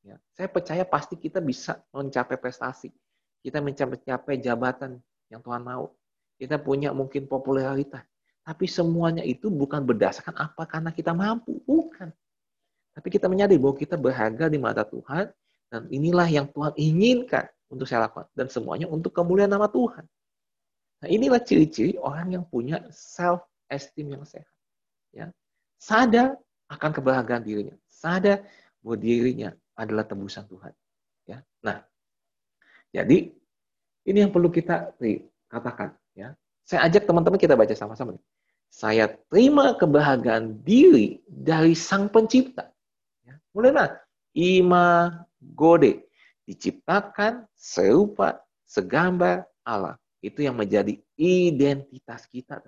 Ya, saya percaya pasti kita bisa mencapai prestasi. Kita mencapai jabatan yang Tuhan mau. Kita punya mungkin popularitas. Tapi semuanya itu bukan berdasarkan apa karena kita mampu. Bukan. Tapi kita menyadari bahwa kita berharga di mata Tuhan. Dan inilah yang Tuhan inginkan untuk saya lakukan. Dan semuanya untuk kemuliaan nama Tuhan. Nah inilah ciri-ciri orang yang punya self-esteem yang sehat. Ya. Sadar akan kebahagiaan dirinya. Sadar bahwa dirinya adalah tebusan Tuhan. Ya. Nah, jadi ini yang perlu kita katakan. Ya. Saya ajak teman-teman kita baca sama-sama. Saya terima kebahagiaan diri dari Sang Pencipta. Ya. Mulai mana? Ima Gode. Diciptakan serupa, segambar Allah. Itu yang menjadi identitas kita.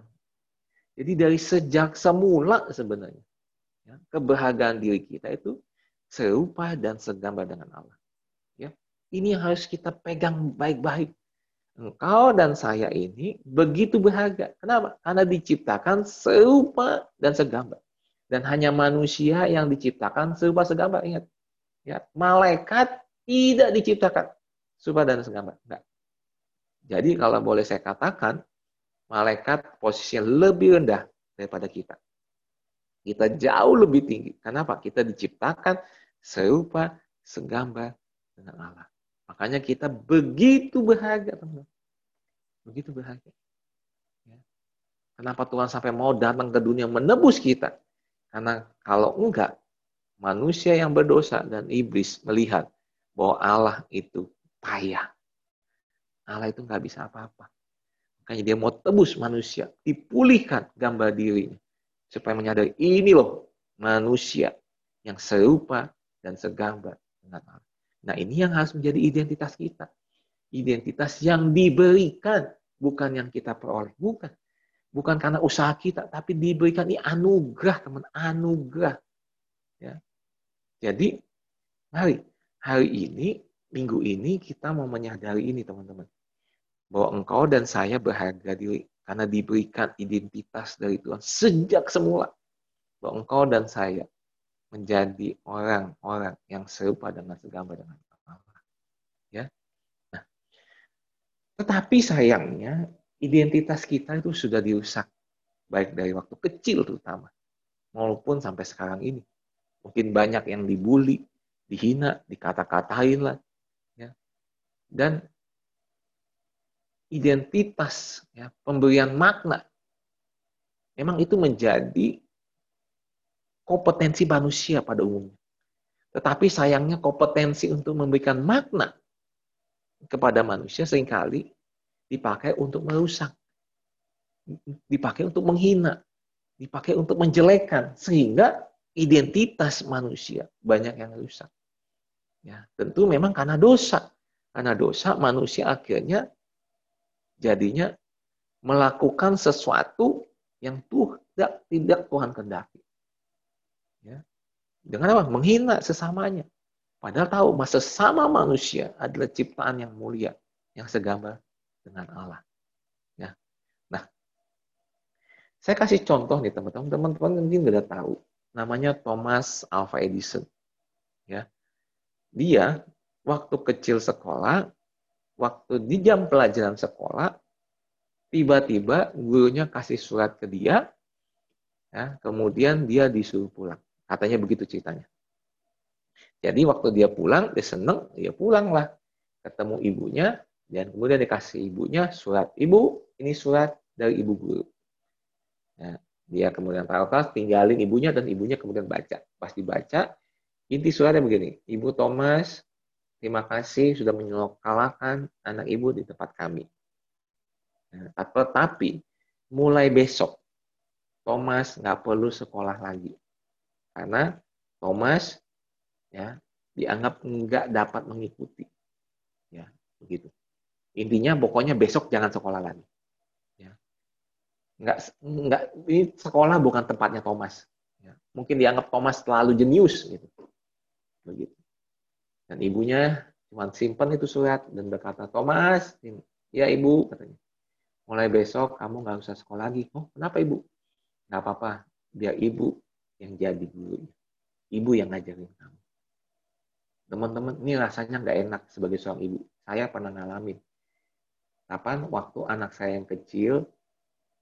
Jadi dari sejak semula sebenarnya. Ya, kebahagiaan diri kita itu serupa dan segambar dengan Allah. Ya. Ini harus kita pegang baik-baik. Engkau dan saya ini begitu berharga. Kenapa? Karena diciptakan serupa dan segambar. Dan hanya manusia yang diciptakan serupa segambar. Ingat. Ya, malaikat tidak diciptakan serupa dan segambar. Enggak. Jadi kalau boleh saya katakan, malaikat posisinya lebih rendah daripada kita. Kita jauh lebih tinggi. Kenapa? Kita diciptakan serupa, segambar dengan Allah. Makanya kita begitu berharga, teman Begitu berharga. Ya. Kenapa Tuhan sampai mau datang ke dunia menebus kita? Karena kalau enggak, manusia yang berdosa dan iblis melihat bahwa Allah itu payah. Allah itu nggak bisa apa-apa. Makanya dia mau tebus manusia, dipulihkan gambar dirinya. Supaya menyadari ini loh manusia yang serupa dan segambar dengan Allah. Nah ini yang harus menjadi identitas kita. Identitas yang diberikan, bukan yang kita peroleh. Bukan. Bukan karena usaha kita, tapi diberikan ini anugerah, teman. Anugerah. Ya. Jadi, mari. Hari ini, minggu ini, kita mau menyadari ini, teman-teman. Bahwa engkau dan saya berharga diri. Karena diberikan identitas dari Tuhan sejak semula. Bahwa engkau dan saya menjadi orang-orang yang serupa dengan segambar dengan Allah. Ya. Nah, tetapi sayangnya identitas kita itu sudah dirusak baik dari waktu kecil terutama maupun sampai sekarang ini. Mungkin banyak yang dibully, dihina, dikata-katain lah. Ya. Dan identitas, ya, pemberian makna, memang itu menjadi kompetensi manusia pada umumnya. Tetapi sayangnya kompetensi untuk memberikan makna kepada manusia sering kali dipakai untuk merusak. Dipakai untuk menghina. Dipakai untuk menjelekan. Sehingga identitas manusia banyak yang rusak. Ya, tentu memang karena dosa. Karena dosa manusia akhirnya jadinya melakukan sesuatu yang tidak tidak Tuhan kehendaki. Ya. Dengan apa? Menghina sesamanya. Padahal tahu masa sama manusia adalah ciptaan yang mulia, yang segambar dengan Allah. Ya. Nah, saya kasih contoh nih teman-teman. Teman-teman mungkin sudah tahu. Namanya Thomas Alva Edison. Ya. Dia waktu kecil sekolah, waktu di jam pelajaran sekolah, tiba-tiba gurunya kasih surat ke dia, ya, kemudian dia disuruh pulang. Katanya begitu ceritanya. Jadi waktu dia pulang, dia seneng, dia pulang lah. Ketemu ibunya, dan kemudian dikasih ibunya surat. Ibu, ini surat dari ibu guru. Ya, dia kemudian taruh tinggalin ibunya, dan ibunya kemudian baca. Pas dibaca, inti suratnya begini. Ibu Thomas, terima kasih sudah menyekolahkan anak ibu di tempat kami. Ya, tapi mulai besok, Thomas nggak perlu sekolah lagi. Karena Thomas ya dianggap nggak dapat mengikuti. Ya, begitu. Intinya pokoknya besok jangan sekolah lagi. Ya. Nggak, nggak, ini sekolah bukan tempatnya Thomas. Ya. Mungkin dianggap Thomas terlalu jenius gitu. Begitu. Dan ibunya cuma simpan itu surat dan berkata, Thomas, ya ibu, katanya. Mulai besok kamu nggak usah sekolah lagi. Oh, kenapa ibu? Nggak apa-apa, biar ibu yang jadi gurunya. Ibu yang ngajarin kamu. Teman-teman, ini rasanya nggak enak sebagai seorang ibu. Saya pernah ngalamin. Kapan? Waktu anak saya yang kecil,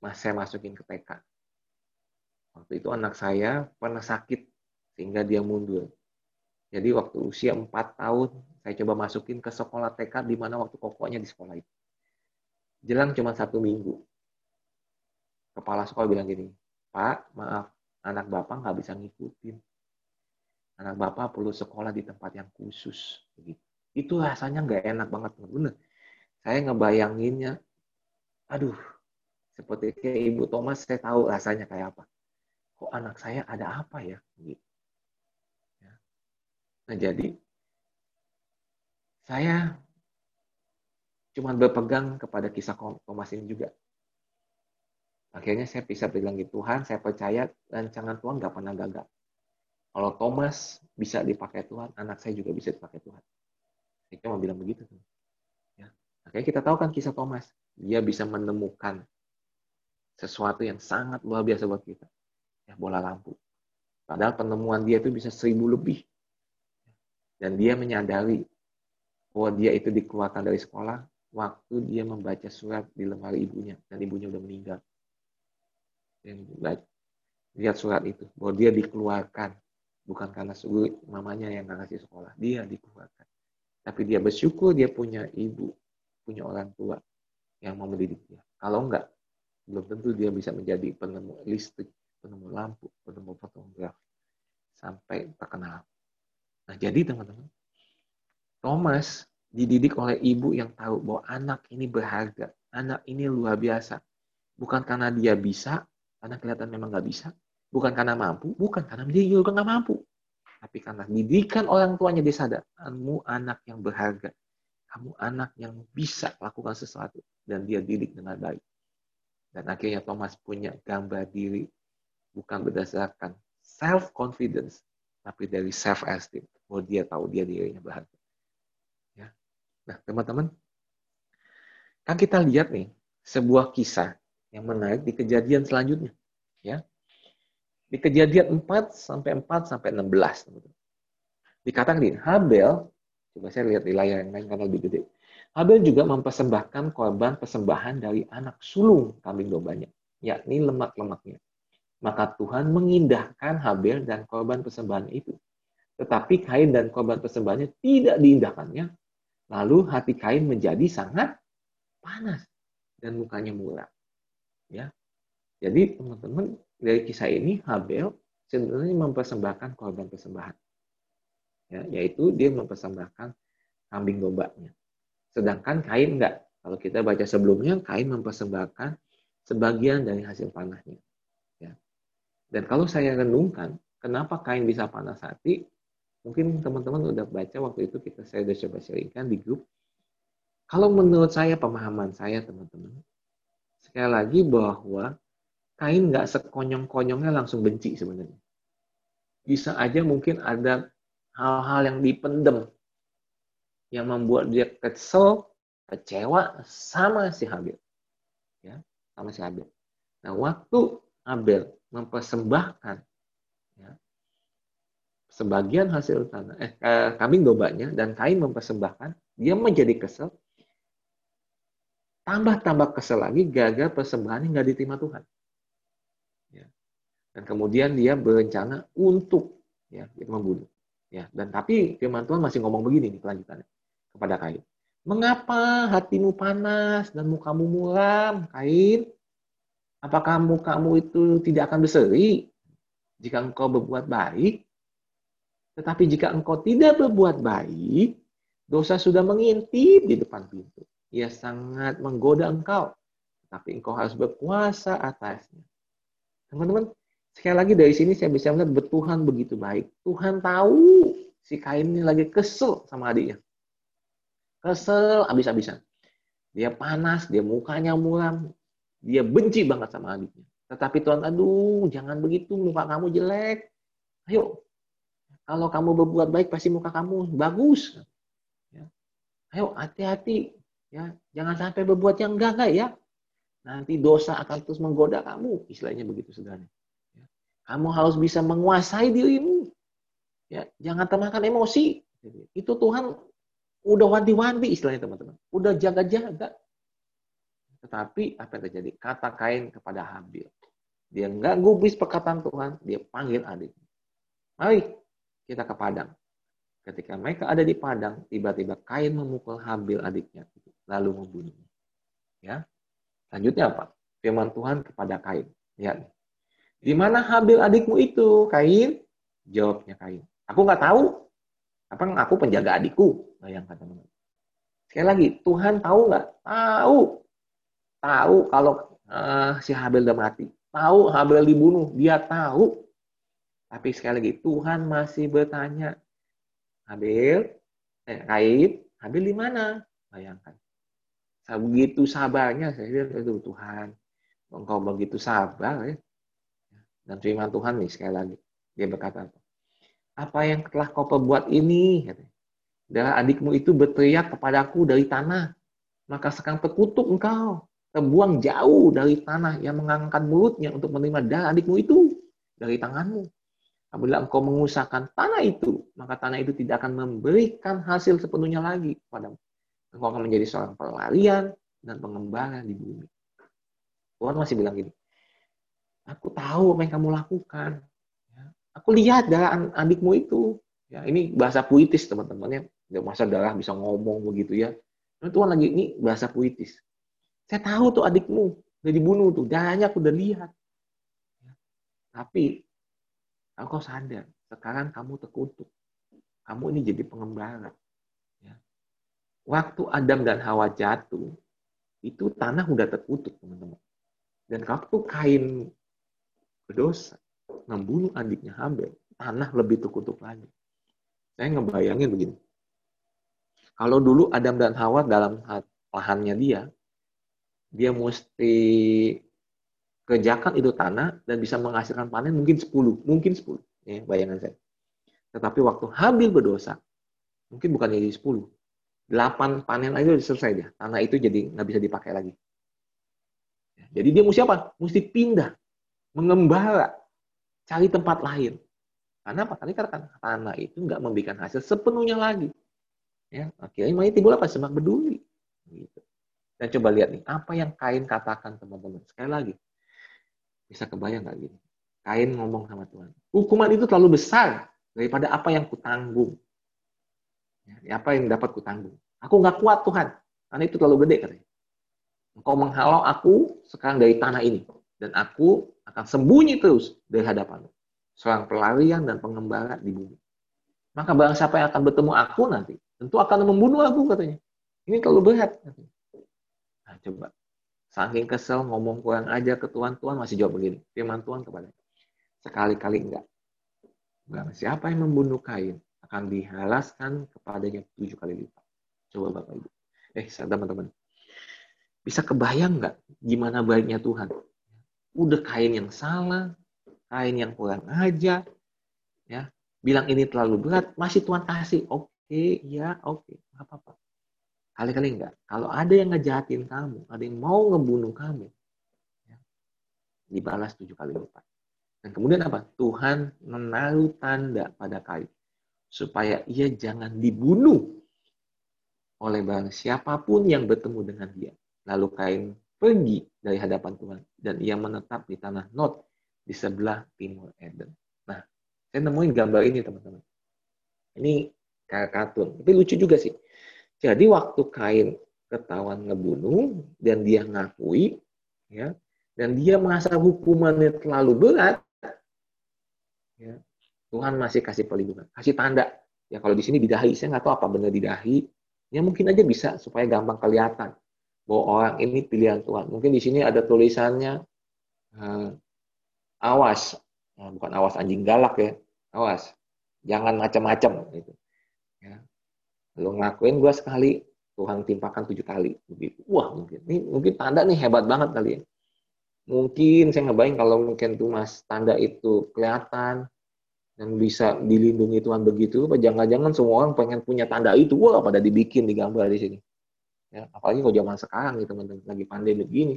mas saya masukin ke TK. Waktu itu anak saya pernah sakit, sehingga dia mundur. Jadi waktu usia 4 tahun, saya coba masukin ke sekolah TK, di mana waktu pokoknya di sekolah itu. Jelang cuma satu minggu. Kepala sekolah bilang gini, Pak, maaf, anak bapak nggak bisa ngikutin. Anak bapak perlu sekolah di tempat yang khusus. Begitu. Itu rasanya nggak enak banget. Bener. Saya ngebayanginnya, aduh, seperti kayak Ibu Thomas, saya tahu rasanya kayak apa. Kok anak saya ada apa ya? Gitu. Nah jadi, saya cuma berpegang kepada kisah Thomas ini juga. Akhirnya saya bisa bilang gitu, Tuhan, saya percaya rancangan Tuhan nggak pernah gagal. Kalau Thomas bisa dipakai Tuhan, anak saya juga bisa dipakai Tuhan. Saya cuma bilang begitu. Ya. Akhirnya kita tahu kan kisah Thomas. Dia bisa menemukan sesuatu yang sangat luar biasa buat kita. Ya, bola lampu. Padahal penemuan dia itu bisa seribu lebih. Dan dia menyadari bahwa dia itu dikeluarkan dari sekolah waktu dia membaca surat di lemari ibunya. Dan ibunya udah meninggal. Yang lihat surat itu. Bahwa dia dikeluarkan. Bukan karena suruh mamanya yang ngasih sekolah. Dia dikeluarkan. Tapi dia bersyukur dia punya ibu punya orang tua yang mau mendidik dia kalau enggak belum tentu dia bisa menjadi penemu listrik penemu lampu penemu fotograf sampai terkenal nah jadi teman-teman Thomas dididik oleh ibu yang tahu bahwa anak ini berharga anak ini luar biasa. Bukan karena dia bisa karena kelihatan memang nggak bisa, bukan karena mampu, bukan karena dia juga nggak mampu, tapi karena didikan orang tuanya dia sadar, kamu anak yang berharga, kamu anak yang bisa lakukan sesuatu, dan dia didik dengan baik. Dan akhirnya Thomas punya gambar diri, bukan berdasarkan self-confidence, tapi dari self-esteem, bahwa dia tahu dia dirinya berharga. Ya. Nah, teman-teman, kan kita lihat nih, sebuah kisah yang menarik di kejadian selanjutnya. Ya. Di kejadian 4 sampai 4 sampai 16. Dikatakan di Habel, coba saya lihat di layar yang lain karena lebih gede. Habel juga mempersembahkan korban persembahan dari anak sulung kambing dombanya, yakni lemak-lemaknya. Maka Tuhan mengindahkan Habel dan korban persembahan itu. Tetapi Kain dan korban persembahannya tidak diindahkannya. Lalu hati Kain menjadi sangat panas dan mukanya muram. Ya. Jadi teman-teman dari kisah ini Habel sebenarnya mempersembahkan korban persembahan. ya, yaitu dia mempersembahkan kambing dombanya. Sedangkan Kain enggak. Kalau kita baca sebelumnya, Kain mempersembahkan sebagian dari hasil panahnya. Dan kalau saya renungkan, kenapa Kain bisa panas hati? Mungkin teman-teman udah baca waktu itu kita saya udah coba sharingkan di grup. Kalau menurut saya pemahaman saya teman-teman, sekali lagi bahwa Kain nggak sekonyong-konyongnya langsung benci sebenarnya. Bisa aja mungkin ada hal-hal yang dipendem yang membuat dia kesel, kecewa sama si Habil. Ya, sama si Habil. Nah, waktu Abel mempersembahkan ya, sebagian hasil tanah eh, kambing dombanya dan Kain mempersembahkan, dia menjadi kesel. Tambah-tambah kesel lagi gagal persembahannya nggak diterima Tuhan. Dan kemudian dia berencana untuk ya membunuh. Ya, dan tapi firman Tuhan masih ngomong begini nih kelanjutannya kepada Kain. Mengapa hatimu panas dan mukamu muram, Kain? Apakah mukamu itu tidak akan berseri jika engkau berbuat baik? Tetapi jika engkau tidak berbuat baik, dosa sudah mengintip di depan pintu. Ia sangat menggoda engkau, tapi engkau harus berkuasa atasnya. Teman-teman, Sekali lagi dari sini saya bisa melihat Tuhan begitu baik. Tuhan tahu si Kain ini lagi kesel sama adiknya. Kesel abis-abisan. Dia panas, dia mukanya muram. Dia benci banget sama adiknya. Tetapi Tuhan, aduh jangan begitu, muka kamu jelek. Ayo, kalau kamu berbuat baik pasti muka kamu bagus. Ya. Ayo hati-hati, ya jangan sampai berbuat yang enggak-enggak ya. Nanti dosa akan terus menggoda kamu. Istilahnya begitu sederhana. Kamu harus bisa menguasai dirimu. Ya, jangan termakan emosi. Itu Tuhan udah wanti-wanti istilahnya teman-teman. Udah jaga-jaga. Tetapi apa yang terjadi? Kata Kain kepada Habil. Dia nggak gubris perkataan Tuhan, dia panggil adiknya. Mari kita ke padang. Ketika mereka ada di padang, tiba-tiba Kain memukul Habil adiknya, lalu membunuhnya. Ya, selanjutnya apa? Firman Tuhan kepada Kain. Lihat, di mana Habil adikmu itu? Kain? Jawabnya Kain. Aku nggak tahu. Apa aku penjaga adikku? Bayangkan teman-teman. Sekali lagi, Tuhan tahu nggak? Tahu. Tahu kalau uh, si Habil udah mati. Tahu Habil dibunuh. Dia tahu. Tapi sekali lagi, Tuhan masih bertanya. Habil, eh, Kain, Habil di mana? Bayangkan. Begitu sabarnya, saya bilang, itu Tuhan, engkau begitu sabar ya. Dan firman Tuhan nih sekali lagi. Dia berkata apa? Yang telah kau perbuat ini? Adalah adikmu itu berteriak kepadaku dari tanah. Maka sekarang terkutuk engkau. Terbuang jauh dari tanah yang mengangkat mulutnya untuk menerima darah adikmu itu dari tanganmu. Apabila engkau mengusahakan tanah itu, maka tanah itu tidak akan memberikan hasil sepenuhnya lagi kepadamu. Engkau akan menjadi seorang pelarian dan pengembara di bumi. Tuhan masih bilang gini, Aku tahu apa yang kamu lakukan. Ya. Aku lihat darah adikmu itu. Ya, ini bahasa puitis teman-teman ya. Masa darah bisa ngomong begitu ya. Tuhan lagi ini bahasa puitis. Saya tahu tuh adikmu udah dibunuh tuh. Aku udah lihat. Tapi aku sadar sekarang kamu terkutuk. Kamu ini jadi pengembara. Ya. Waktu Adam dan Hawa jatuh, itu tanah udah terkutuk teman-teman. Dan waktu kain berdosa, membunuh adiknya Habel, tanah lebih terkutuk lagi. Saya ngebayangin begini. Kalau dulu Adam dan Hawa dalam lahannya dia, dia mesti kerjakan itu tanah dan bisa menghasilkan panen mungkin 10, mungkin 10. Ya, bayangan saya. Tetapi waktu Habil berdosa, mungkin bukan jadi 10. 8 panen aja udah selesai dia. Tanah itu jadi nggak bisa dipakai lagi. Jadi dia mesti apa? Mesti pindah mengembara, cari tempat lain. Karena apa? Karena tanah itu nggak memberikan hasil sepenuhnya lagi. Ya, akhirnya makanya timbul apa? Semak peduli. Gitu. Dan coba lihat nih, apa yang Kain katakan teman-teman. Sekali lagi, bisa kebayang nggak gini? Kain ngomong sama Tuhan, hukuman itu terlalu besar daripada apa yang kutanggung. Ya, apa yang dapat kutanggung. Aku nggak kuat Tuhan, karena itu terlalu gede katanya. Engkau menghalau aku sekarang dari tanah ini. Dan aku akan sembunyi terus dari hadapanmu. Seorang pelarian dan pengembara di bumi. Maka barang siapa yang akan bertemu aku nanti, tentu akan membunuh aku katanya. Ini terlalu berat. Katanya. Nah, coba. Saking kesel ngomong kurang aja ke Tuhan, Tuhan masih jawab begini. Firman Tuhan kepada Sekali-kali enggak. Barang siapa yang membunuh kain, akan dihalaskan kepadanya tujuh kali lipat. Coba Bapak Ibu. Eh, teman-teman. Bisa kebayang nggak gimana baiknya Tuhan? Udah kain yang salah, kain yang kurang aja, ya bilang ini terlalu berat, masih Tuhan kasih. Oke, okay, ya oke, okay. apa-apa. Kali-kali enggak. Kalau ada yang ngejahatin kamu, ada yang mau ngebunuh kamu, ya, dibalas tujuh kali lipat. Dan kemudian apa? Tuhan menaruh tanda pada kain supaya ia jangan dibunuh oleh barang siapa pun yang bertemu dengan dia. Lalu Kain pergi dari hadapan Tuhan dan ia menetap di tanah Not di sebelah timur Eden. Nah, saya nemuin gambar ini teman-teman. Ini kartun, tapi lucu juga sih. Jadi waktu Kain ketahuan ngebunuh dan dia ngakui, ya, dan dia merasa hukumannya terlalu berat, ya, Tuhan masih kasih perlindungan, kasih tanda. Ya kalau di sini di dahi, saya nggak tahu apa benar di dahi. Ya mungkin aja bisa supaya gampang kelihatan bahwa orang ini pilihan Tuhan. Mungkin di sini ada tulisannya uh, awas, nah, bukan awas anjing galak ya, awas, jangan macam-macam gitu. Ya. Lo ngakuin gue sekali, Tuhan timpakan tujuh kali. Begitu. Wah mungkin ini mungkin tanda nih hebat banget kali ya. Mungkin saya ngebayang kalau mungkin tuh mas tanda itu kelihatan, yang bisa dilindungi Tuhan begitu, jangan-jangan semua orang pengen punya tanda itu, wah pada dibikin di gambar di sini. Ya, apalagi kalau zaman sekarang nih teman-teman lagi pandemi begini.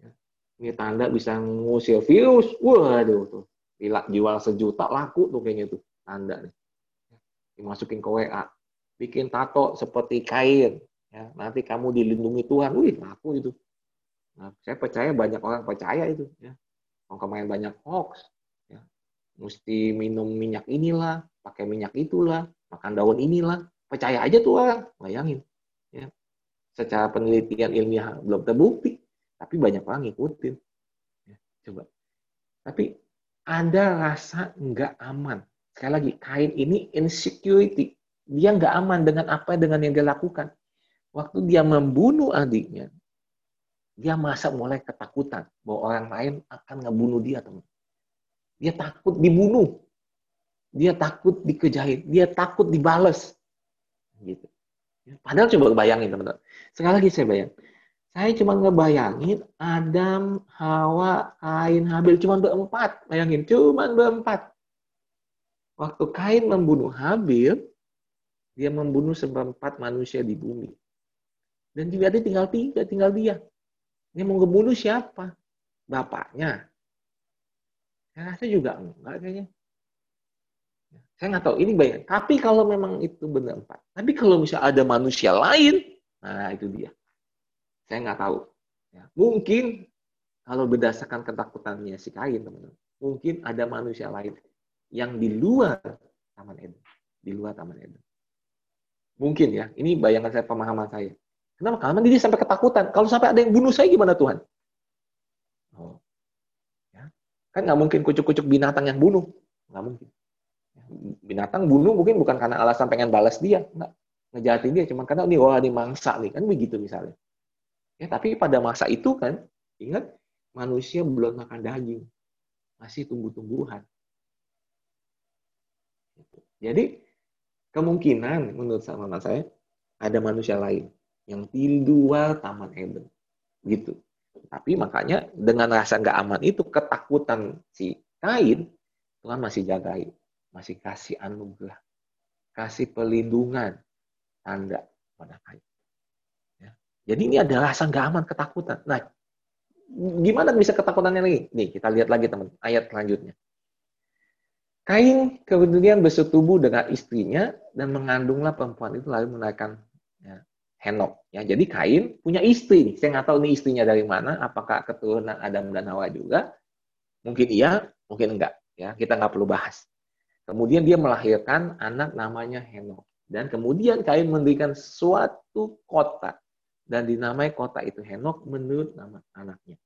Ya, ini tanda bisa ngusir virus, wah aduh tuh, Gila, jual sejuta laku tuh kayaknya tuh tanda nih. Dimasukin ke WA, bikin tato seperti kain, ya, nanti kamu dilindungi Tuhan, wih laku itu. Nah, saya percaya banyak orang percaya itu, ya. Mau kemarin banyak hoax, mesti minum minyak inilah, pakai minyak itulah, makan daun inilah. Percaya aja tuh orang, bayangin. Ya. Secara penelitian ilmiah belum terbukti, tapi banyak orang ngikutin. Ya, coba. Tapi ada rasa nggak aman. Sekali lagi, kain ini insecurity. Dia nggak aman dengan apa dengan yang dia lakukan. Waktu dia membunuh adiknya, dia masa mulai ketakutan bahwa orang lain akan ngebunuh dia, teman. Dia takut dibunuh. Dia takut dikejahin. Dia takut dibales. Gitu. Padahal coba bayangin teman-teman. Sekali lagi saya bayang. Saya cuma ngebayangin Adam, Hawa, Kain, Habil cuma berempat. Bayangin, cuma berempat. Waktu Kain membunuh Habil, dia membunuh seperempat manusia di bumi. Dan juga dia tinggal tiga, tinggal dia. Dia mau ngebunuh siapa? Bapaknya, saya rasa juga enggak kayaknya. Saya nggak tahu, ini banyak. Tapi kalau memang itu benar empat. Tapi kalau misalnya ada manusia lain, nah itu dia. Saya nggak tahu. Ya, mungkin kalau berdasarkan ketakutannya si Kain, teman-teman, mungkin ada manusia lain yang di luar Taman Eden. Di luar Taman Eden. Mungkin ya, ini bayangan saya, pemahaman saya. Kenapa? Karena dia sampai ketakutan. Kalau sampai ada yang bunuh saya gimana Tuhan? Kan nggak mungkin kucuk-kucuk binatang yang bunuh. Nggak mungkin. Binatang bunuh mungkin bukan karena alasan pengen balas dia. Nggak. Ngejahatin dia. Cuma karena ini wah ini mangsa nih. Kan begitu misalnya. Ya, tapi pada masa itu kan, ingat, manusia belum makan daging. Masih tumbuh-tumbuhan. Jadi, kemungkinan menurut sama saya, ada manusia lain yang di luar Taman Eden. Gitu. Tapi makanya dengan rasa nggak aman itu, ketakutan si kain, Tuhan masih jagai, masih kasih anugerah, kasih pelindungan, tanda pada kain. Ya. Jadi ini ada rasa nggak aman, ketakutan. Nah, gimana bisa ketakutannya lagi? Nih, kita lihat lagi teman, ayat selanjutnya. Kain kemudian bersetubuh dengan istrinya dan mengandunglah perempuan itu lalu menaikkan ya, Henok. Ya, jadi Kain punya istri. Saya nggak tahu ini istrinya dari mana. Apakah keturunan Adam dan Hawa juga? Mungkin iya, mungkin enggak. Ya, kita nggak perlu bahas. Kemudian dia melahirkan anak namanya Henok. Dan kemudian Kain mendirikan suatu kota. Dan dinamai kota itu Henok menurut nama anaknya.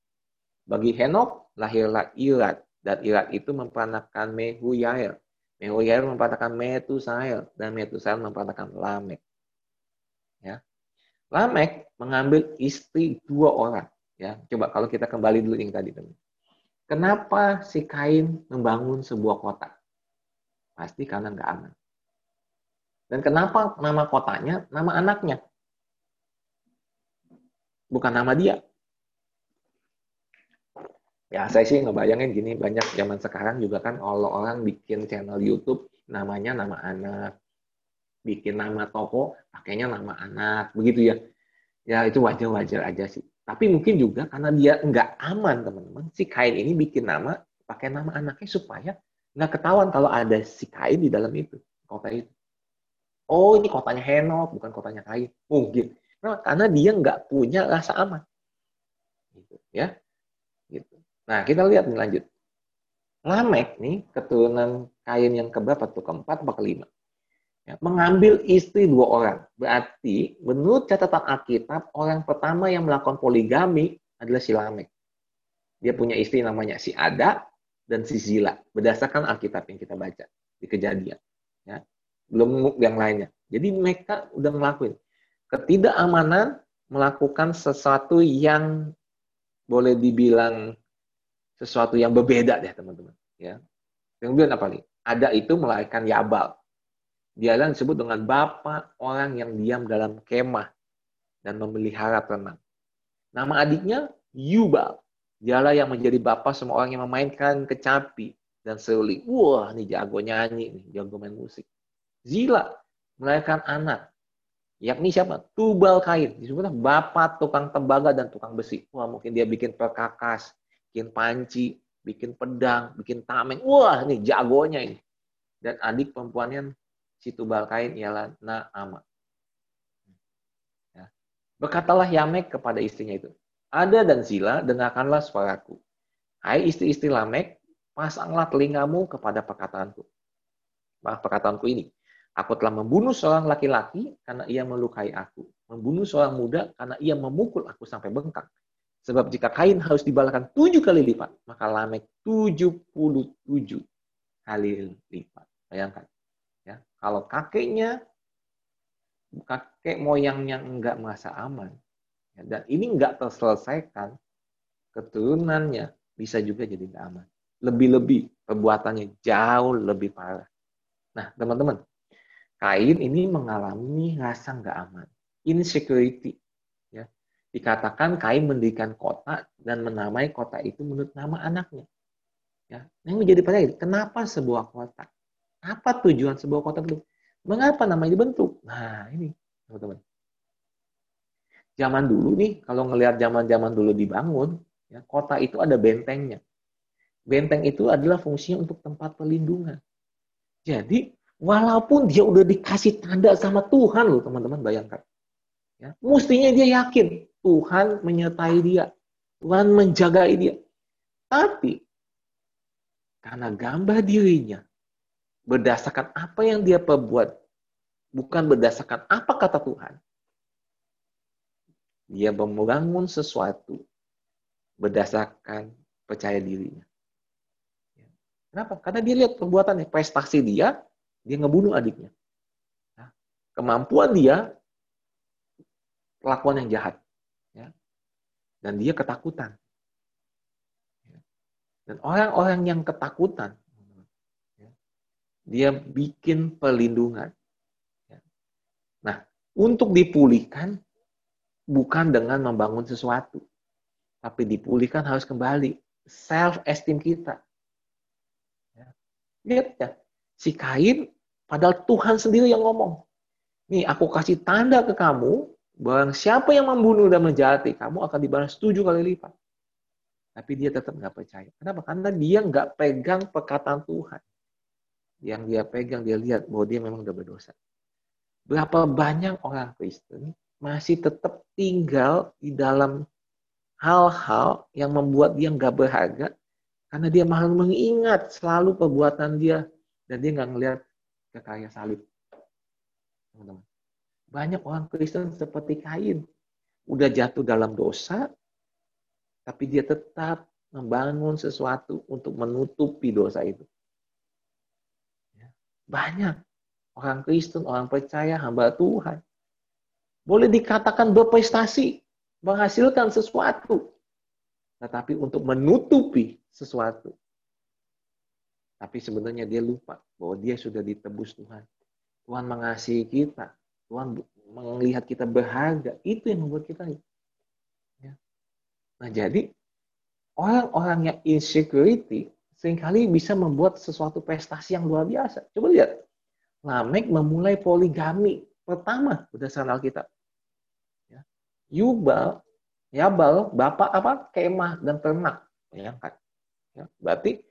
Bagi Henok, lahirlah Irad. Dan Irad itu memperanakan Mehuyael. Mehujael mempatahkan Metusael dan Metusael mempatahkan Lamek. Ya. Lamek mengambil istri dua orang. Ya, coba kalau kita kembali dulu yang tadi. Kenapa si Kain membangun sebuah kota? Pasti karena nggak aman. Dan kenapa nama kotanya, nama anaknya? Bukan nama dia. Ya, saya sih ngebayangin gini, banyak zaman sekarang juga kan kalau orang bikin channel YouTube, namanya nama anak. Bikin nama toko, pakainya nama anak. Begitu ya. Ya, itu wajar-wajar aja sih. Tapi mungkin juga karena dia nggak aman, teman-teman. Si Kain ini bikin nama, pakai nama anaknya supaya nggak ketahuan kalau ada si Kain di dalam itu, kota itu. Oh, ini kotanya Henok, bukan kotanya Kain. Mungkin. Nah, karena dia nggak punya rasa aman. Gitu, ya. Nah, kita lihat nih lanjut. Lamek nih, keturunan Kain yang keberapa tuh? Keempat atau kelima? Ya, mengambil istri dua orang. Berarti, menurut catatan Alkitab, orang pertama yang melakukan poligami adalah si Lamek. Dia punya istri namanya si Ada dan si Zila. Berdasarkan Alkitab yang kita baca di kejadian. Ya. Belum yang lainnya. Jadi mereka udah ngelakuin. Ketidakamanan melakukan sesuatu yang boleh dibilang sesuatu yang berbeda deh teman-teman. Ya. Kemudian apa nih? Ada itu melahirkan Yabal. Dialah disebut dengan bapak orang yang diam dalam kemah dan memelihara tenang. Nama adiknya Yubal. Dialah yang menjadi bapak semua orang yang memainkan kecapi dan seruling. Wah, ini jago nyanyi, nih, jago main musik. Zila melahirkan anak. Yakni siapa? Tubal kain. Disebutnya bapak tukang tembaga dan tukang besi. Wah, mungkin dia bikin perkakas, bikin panci, bikin pedang, bikin tameng. Wah, ini jagonya ini. Dan adik perempuannya si tubal kain ialah Naama. Ya. Berkatalah Yamek kepada istrinya itu, Ada dan Zila, dengarkanlah suaraku. Hai istri-istri Lamek, pasanglah telingamu kepada perkataanku. Nah, perkataanku ini, aku telah membunuh seorang laki-laki karena ia melukai aku. Membunuh seorang muda karena ia memukul aku sampai bengkak. Sebab jika kain harus dibalakan tujuh kali lipat, maka Lamek tujuh puluh tujuh kali lipat. Bayangkan. Ya, kalau kakeknya, kakek moyangnya enggak merasa aman, ya, dan ini enggak terselesaikan, keturunannya bisa juga jadi enggak aman. Lebih-lebih perbuatannya jauh lebih parah. Nah, teman-teman, kain ini mengalami rasa enggak aman, insecurity, dikatakan Kain mendirikan kota dan menamai kota itu menurut nama anaknya. Ya, yang menjadi pertanyaan, kenapa sebuah kota? Apa tujuan sebuah kota itu? Mengapa namanya dibentuk? Nah, ini, teman-teman. Zaman dulu nih, kalau ngelihat zaman-zaman dulu dibangun, ya, kota itu ada bentengnya. Benteng itu adalah fungsinya untuk tempat perlindungan. Jadi, walaupun dia udah dikasih tanda sama Tuhan loh, teman-teman, bayangkan. Ya, mestinya dia yakin Tuhan menyertai dia. Tuhan menjagai dia. Tapi karena gambar dirinya berdasarkan apa yang dia perbuat, bukan berdasarkan apa kata Tuhan. Dia membangun sesuatu berdasarkan percaya dirinya. Kenapa? Karena dia lihat perbuatannya, prestasi dia, dia ngebunuh adiknya. Kemampuan dia, kelakuan yang jahat dan dia ketakutan. Dan orang-orang yang ketakutan, dia bikin perlindungan. Nah, untuk dipulihkan bukan dengan membangun sesuatu, tapi dipulihkan harus kembali self esteem kita. Lihat ya, si Kain padahal Tuhan sendiri yang ngomong. Nih, aku kasih tanda ke kamu, Barang siapa yang membunuh dan menjahati, kamu akan dibalas tujuh kali lipat. Tapi dia tetap nggak percaya. Kenapa? Karena dia nggak pegang perkataan Tuhan. Yang dia pegang, dia lihat bahwa dia memang udah berdosa. Berapa banyak orang Kristen masih tetap tinggal di dalam hal-hal yang membuat dia nggak berharga karena dia malah mengingat selalu perbuatan dia dan dia nggak ngelihat kekayaan salib. Teman-teman. Banyak orang Kristen seperti Kain. Udah jatuh dalam dosa, tapi dia tetap membangun sesuatu untuk menutupi dosa itu. Ya. Banyak. Orang Kristen, orang percaya, hamba Tuhan. Boleh dikatakan berprestasi, menghasilkan sesuatu. Tetapi untuk menutupi sesuatu. Tapi sebenarnya dia lupa bahwa dia sudah ditebus Tuhan. Tuhan mengasihi kita. Tuhan melihat kita berharga. Itu yang membuat kita. Ya. Nah jadi orang-orang yang insecurity sering kali bisa membuat sesuatu prestasi yang luar biasa. Coba lihat. Lamek memulai poligami pertama berdasarkan Alkitab. Ya. Yubal, Yabal, bapak apa? Kemah dan ternak. Ya, kan? ya. Berarti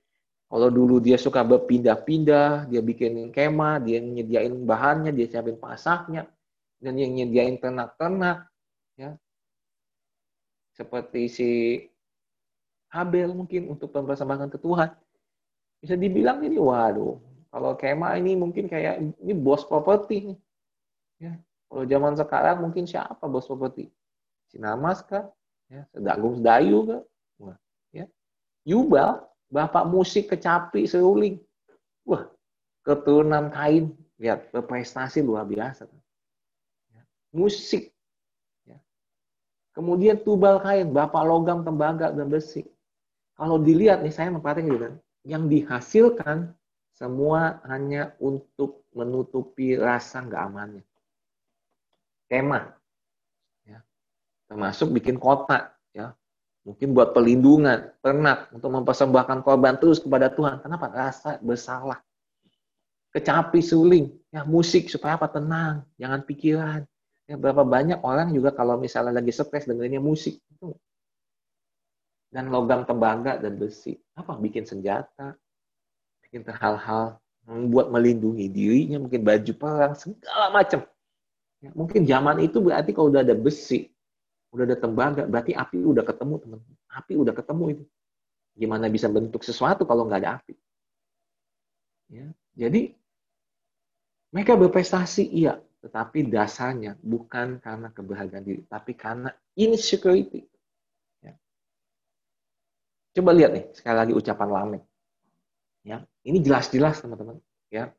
kalau dulu dia suka berpindah-pindah, dia bikin kemah, dia nyediain bahannya, dia siapin pasaknya, dan yang nyediain ternak-ternak, ya. Seperti si Habel mungkin untuk mempersembahkan ke Tuhan. Bisa dibilang ini, waduh, kalau kema ini mungkin kayak ini bos properti. Ya. Kalau zaman sekarang mungkin siapa bos properti? Sinamas kah? Ya, Sedagung Dayu kah? Ya. Yubal, bapak musik kecapi seruling. Wah, keturunan kain. Lihat, berprestasi luar biasa. Musik. Ya. Kemudian tubal kain, bapak logam, tembaga, dan besi. Kalau dilihat nih, saya memperhatikan gitu kan, yang dihasilkan semua hanya untuk menutupi rasa nggak amannya. Kemah, ya. termasuk bikin kota, ya, mungkin buat pelindungan, ternak, untuk mempersembahkan korban terus kepada Tuhan. Kenapa? Rasa bersalah. Kecapi suling, ya musik supaya apa? Tenang, jangan pikiran. Ya, berapa banyak orang juga kalau misalnya lagi stres dengerinnya musik, dan logam tembaga dan besi. Apa? Bikin senjata, bikin hal-hal membuat melindungi dirinya, mungkin baju perang, segala macam. Ya, mungkin zaman itu berarti kalau udah ada besi, udah ada tembaga, berarti api udah ketemu, teman. Api udah ketemu itu. Gimana bisa bentuk sesuatu kalau nggak ada api? Ya, jadi mereka berprestasi, iya, tetapi dasarnya bukan karena kebahagiaan diri, tapi karena insecurity. Coba lihat nih, sekali lagi ucapan Lamek. Ya, ini jelas-jelas teman-teman. Ya,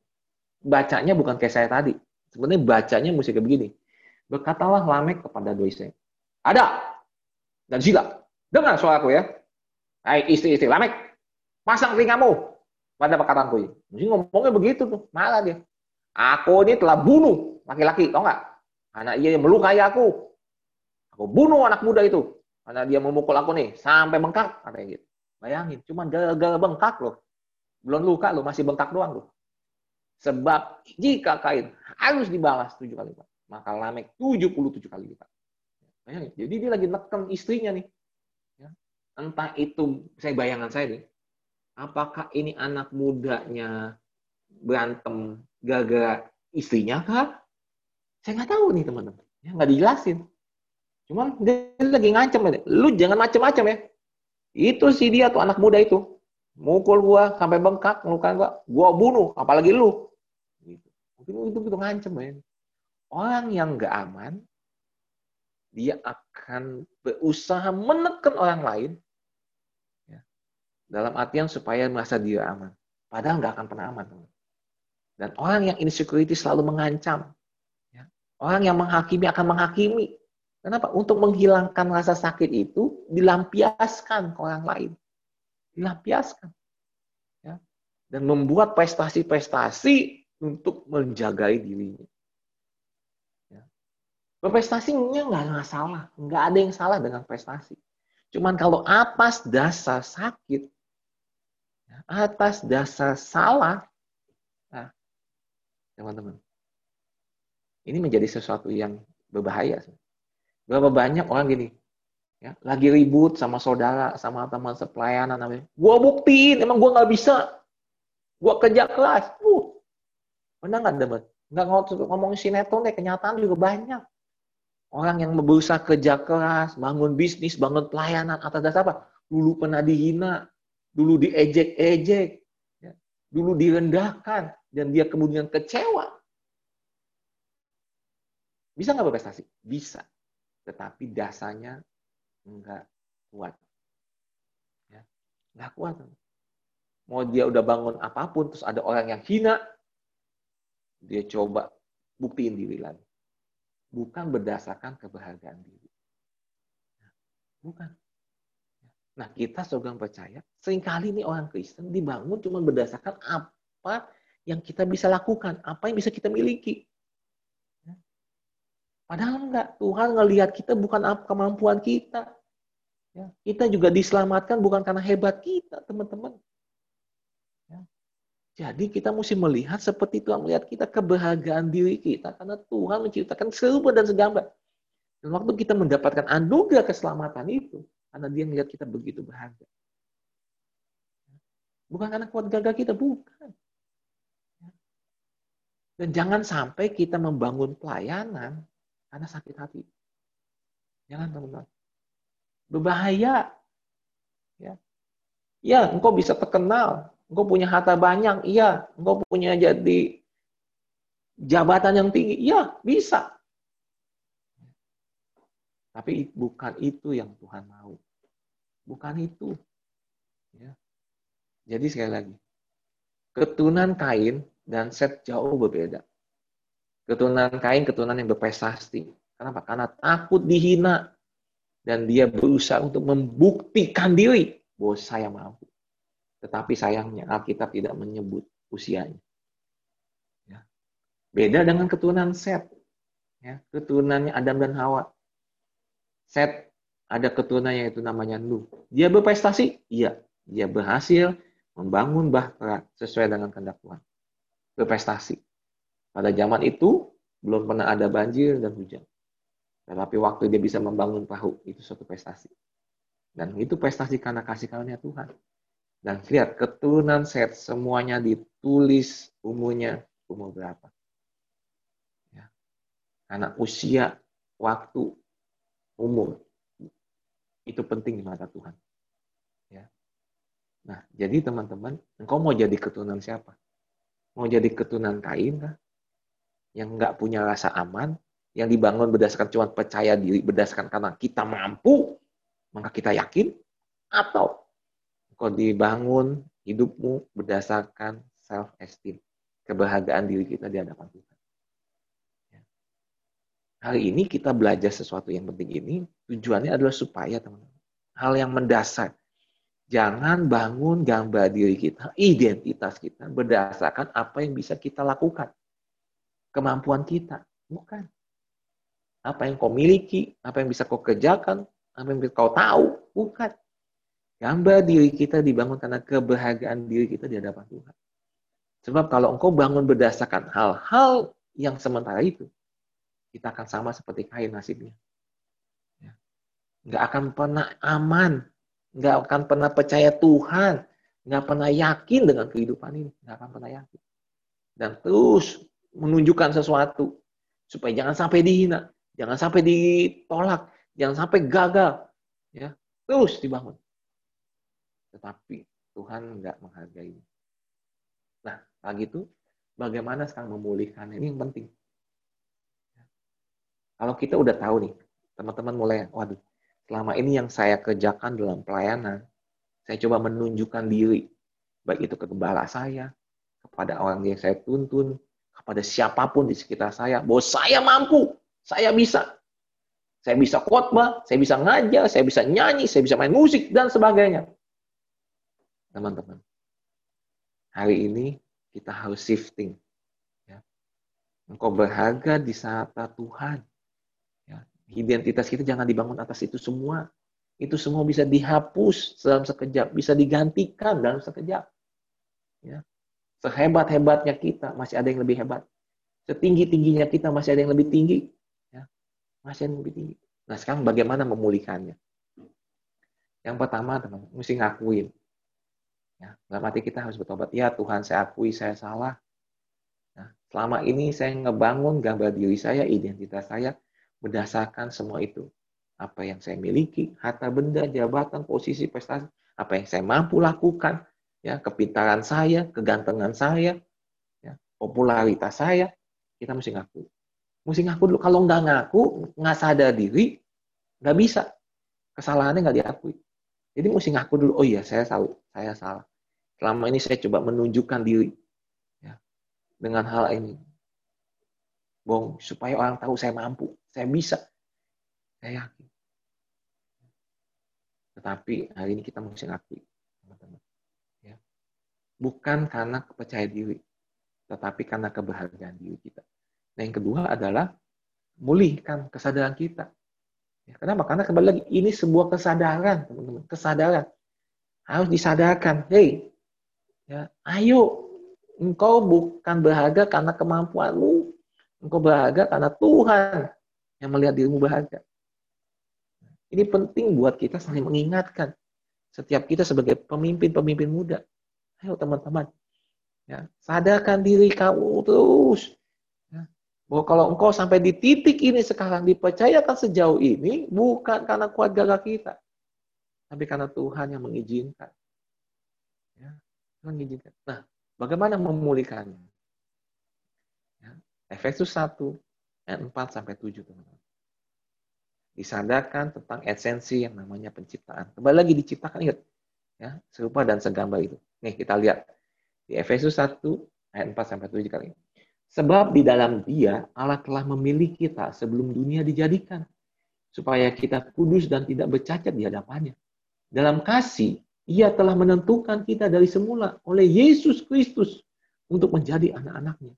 bacanya bukan kayak saya tadi. Sebenarnya bacanya mesti kayak begini. Berkatalah Lamek kepada istri. Ada dan sila. Dengar suaraku ya. Hai istri-istri Lamek, pasang telingamu pada perkataanku ini. Mesti ngomongnya begitu tuh, malah dia. Aku ini telah bunuh laki-laki, tau nggak? Anak ia yang melukai aku. Aku bunuh anak muda itu. Karena dia memukul aku nih, sampai bengkak, katanya gitu. Bayangin, cuma gagal bengkak loh. Belum luka loh, masih bengkak doang loh. Sebab jika kain harus dibalas tujuh kali lipat, maka Lamek 77 kali lipat. Bayangin, jadi dia lagi neken istrinya nih. Ya. Entah itu, saya bayangan saya nih, apakah ini anak mudanya berantem gara-gara istrinya kah? Saya nggak tahu nih teman-teman. Ya, nggak dijelasin. Cuman dia lagi ngancem, lu jangan macem-macem ya. Itu si dia tuh anak muda itu. Mukul gua sampai bengkak, ngelukain gua. Gua bunuh, apalagi lu. Gitu. Mungkin itu gitu ngancem ya. Orang yang nggak aman, dia akan berusaha menekan orang lain ya, dalam artian supaya merasa dia aman. Padahal nggak akan pernah aman. Dan orang yang insecurity selalu mengancam. Ya. Orang yang menghakimi akan menghakimi. Kenapa? Untuk menghilangkan rasa sakit itu dilampiaskan ke orang lain. Dilampiaskan. Ya. Dan membuat prestasi-prestasi untuk menjagai dirinya. Ya. Berprestasinya nggak masalah. Nggak ada yang salah dengan prestasi. Cuman kalau atas dasar sakit, ya, atas dasar salah, nah, teman-teman, ini menjadi sesuatu yang berbahaya. Berapa banyak orang gini, ya, lagi ribut sama saudara, sama teman sepelayanan, namanya. Gua buktiin, emang gua nggak bisa. Gua kerja keras. Uh, benar nggak debat? Nggak ngomong sinetron deh, kenyataan juga banyak. Orang yang berusaha kerja keras, bangun bisnis, bangun pelayanan, atas dasar apa? Dulu pernah dihina, dulu diejek-ejek, ya, dulu direndahkan, dan dia kemudian kecewa. Bisa nggak berprestasi? Bisa tetapi dasarnya enggak kuat. Ya, enggak kuat. Mau dia udah bangun apa pun, terus ada orang yang hina, dia coba buktiin diri lagi. Bukan berdasarkan kebahagiaan diri. Bukan. Nah, kita seorang percaya, sering kali nih orang Kristen dibangun cuma berdasarkan apa yang kita bisa lakukan, apa yang bisa kita miliki. Padahal enggak, Tuhan ngelihat kita bukan kemampuan kita. Ya, kita juga diselamatkan bukan karena hebat kita, teman-teman. Jadi kita mesti melihat seperti Tuhan melihat kita kebahagiaan diri kita karena Tuhan menciptakan serupa dan segambar. Dan waktu kita mendapatkan anugerah keselamatan itu, karena dia melihat kita begitu bahagia. Bukan karena kuat gagah kita, bukan. Dan jangan sampai kita membangun pelayanan karena sakit hati. Jangan teman-teman. Berbahaya. Ya. ya, engkau bisa terkenal. Engkau punya harta banyak. Iya, engkau punya jadi jabatan yang tinggi. Iya, bisa. Tapi bukan itu yang Tuhan mau. Bukan itu. Ya. Jadi sekali lagi, keturunan Kain dan Set jauh berbeda. Keturunan Kain, keturunan yang berprestasi. Kenapa? Karena takut dihina. Dan dia berusaha untuk membuktikan diri bahwa saya mampu. Tetapi sayangnya Alkitab tidak menyebut usianya. Ya. Beda dengan keturunan Set. Ya, keturunannya Adam dan Hawa. Set ada keturunannya itu namanya Nuh. Dia berprestasi? Iya. Dia berhasil membangun bahtera sesuai dengan kehendak Tuhan. Berprestasi. Pada zaman itu belum pernah ada banjir dan hujan. Tetapi waktu dia bisa membangun perahu, itu suatu prestasi. Dan itu prestasi karena kasih karunia Tuhan. Dan lihat, keturunan Set semuanya ditulis umurnya umur berapa. Ya. Karena usia, waktu, umur. Itu penting di mata Tuhan. Ya. Nah, jadi teman-teman, engkau mau jadi keturunan siapa? Mau jadi keturunan Kain kah? yang nggak punya rasa aman, yang dibangun berdasarkan cuma percaya diri, berdasarkan karena kita mampu, maka kita yakin, atau kau dibangun hidupmu berdasarkan self-esteem, kebahagiaan diri kita di hadapan Tuhan. Ya. Hari ini kita belajar sesuatu yang penting ini, tujuannya adalah supaya teman-teman, hal yang mendasar, jangan bangun gambar diri kita, identitas kita berdasarkan apa yang bisa kita lakukan kemampuan kita. Bukan. Apa yang kau miliki, apa yang bisa kau kerjakan, apa yang kau tahu. Bukan. Gambar diri kita dibangun karena kebahagiaan diri kita di hadapan Tuhan. Sebab kalau engkau bangun berdasarkan hal-hal yang sementara itu, kita akan sama seperti kain nasibnya. Ya. Nggak akan pernah aman. Nggak akan pernah percaya Tuhan. Nggak pernah yakin dengan kehidupan ini. Nggak akan pernah yakin. Dan terus menunjukkan sesuatu supaya jangan sampai dihina, jangan sampai ditolak, jangan sampai gagal, ya terus dibangun. Tetapi Tuhan nggak menghargai. Nah, pagi itu bagaimana sekarang memulihkan ini yang penting. Kalau kita udah tahu nih, teman-teman mulai, waduh, selama ini yang saya kerjakan dalam pelayanan, saya coba menunjukkan diri, baik itu ke gembala saya, kepada orang yang saya tuntun, kepada siapa pun di sekitar saya bahwa saya mampu, saya bisa. Saya bisa khotbah, saya bisa ngajar, saya bisa nyanyi, saya bisa main musik dan sebagainya. Teman-teman, hari ini kita harus shifting. Ya. Engkau berharga di saat Tuhan. Ya. Identitas kita jangan dibangun atas itu semua. Itu semua bisa dihapus dalam sekejap, bisa digantikan dalam sekejap. Ya. Sehebat-hebatnya kita, masih ada yang lebih hebat. Setinggi-tingginya kita, masih ada yang lebih tinggi. Ya. Masih ada yang lebih tinggi. Nah, sekarang bagaimana memulihkannya? Yang pertama, teman, mesti ngakuin. Ya, dalam hati kita harus bertobat. Ya Tuhan, saya akui saya salah. Nah, selama ini saya ngebangun gambar diri saya, identitas saya, berdasarkan semua itu. Apa yang saya miliki, harta benda, jabatan, posisi, prestasi, apa yang saya mampu lakukan, ya kepintaran saya, kegantengan saya, ya, popularitas saya, kita mesti ngaku. Mesti ngaku dulu. Kalau nggak ngaku, nggak sadar diri, nggak bisa. Kesalahannya nggak diakui. Jadi mesti ngaku dulu. Oh iya, saya salah. Saya salah. Selama ini saya coba menunjukkan diri ya, dengan hal ini. Bohong, supaya orang tahu saya mampu, saya bisa. Saya yakin. Tetapi hari ini kita mesti ngakui, teman-teman. Ya. Bukan karena kepercayaan diri, tetapi karena kebahagiaan diri kita. Nah, yang kedua adalah mulihkan kesadaran kita. Ya, kenapa? Karena kembali lagi, ini sebuah kesadaran, teman-teman. Kesadaran. Harus disadarkan. Hei, ya, ayo, engkau bukan berharga karena kemampuanmu. Engkau berharga karena Tuhan yang melihat dirimu berharga. Ini penting buat kita saling mengingatkan. Setiap kita sebagai pemimpin-pemimpin muda. Ayo teman-teman. Ya, sadarkan diri kamu terus. Ya, bahwa kalau engkau sampai di titik ini sekarang dipercayakan sejauh ini, bukan karena kuat gagah kita. Tapi karena Tuhan yang mengizinkan. Mengizinkan. Nah, bagaimana memulihkannya? Ya, Efesus 1 ayat 4 sampai 7 teman-teman disadarkan tentang esensi yang namanya penciptaan. Kembali lagi diciptakan, ingat. Ya, serupa dan segambar itu. Nih, kita lihat. Di Efesus 1, ayat 4 sampai 7 kali ini. Sebab di dalam dia, Allah telah memilih kita sebelum dunia dijadikan. Supaya kita kudus dan tidak bercacat di hadapannya. Dalam kasih, ia telah menentukan kita dari semula oleh Yesus Kristus untuk menjadi anak-anaknya.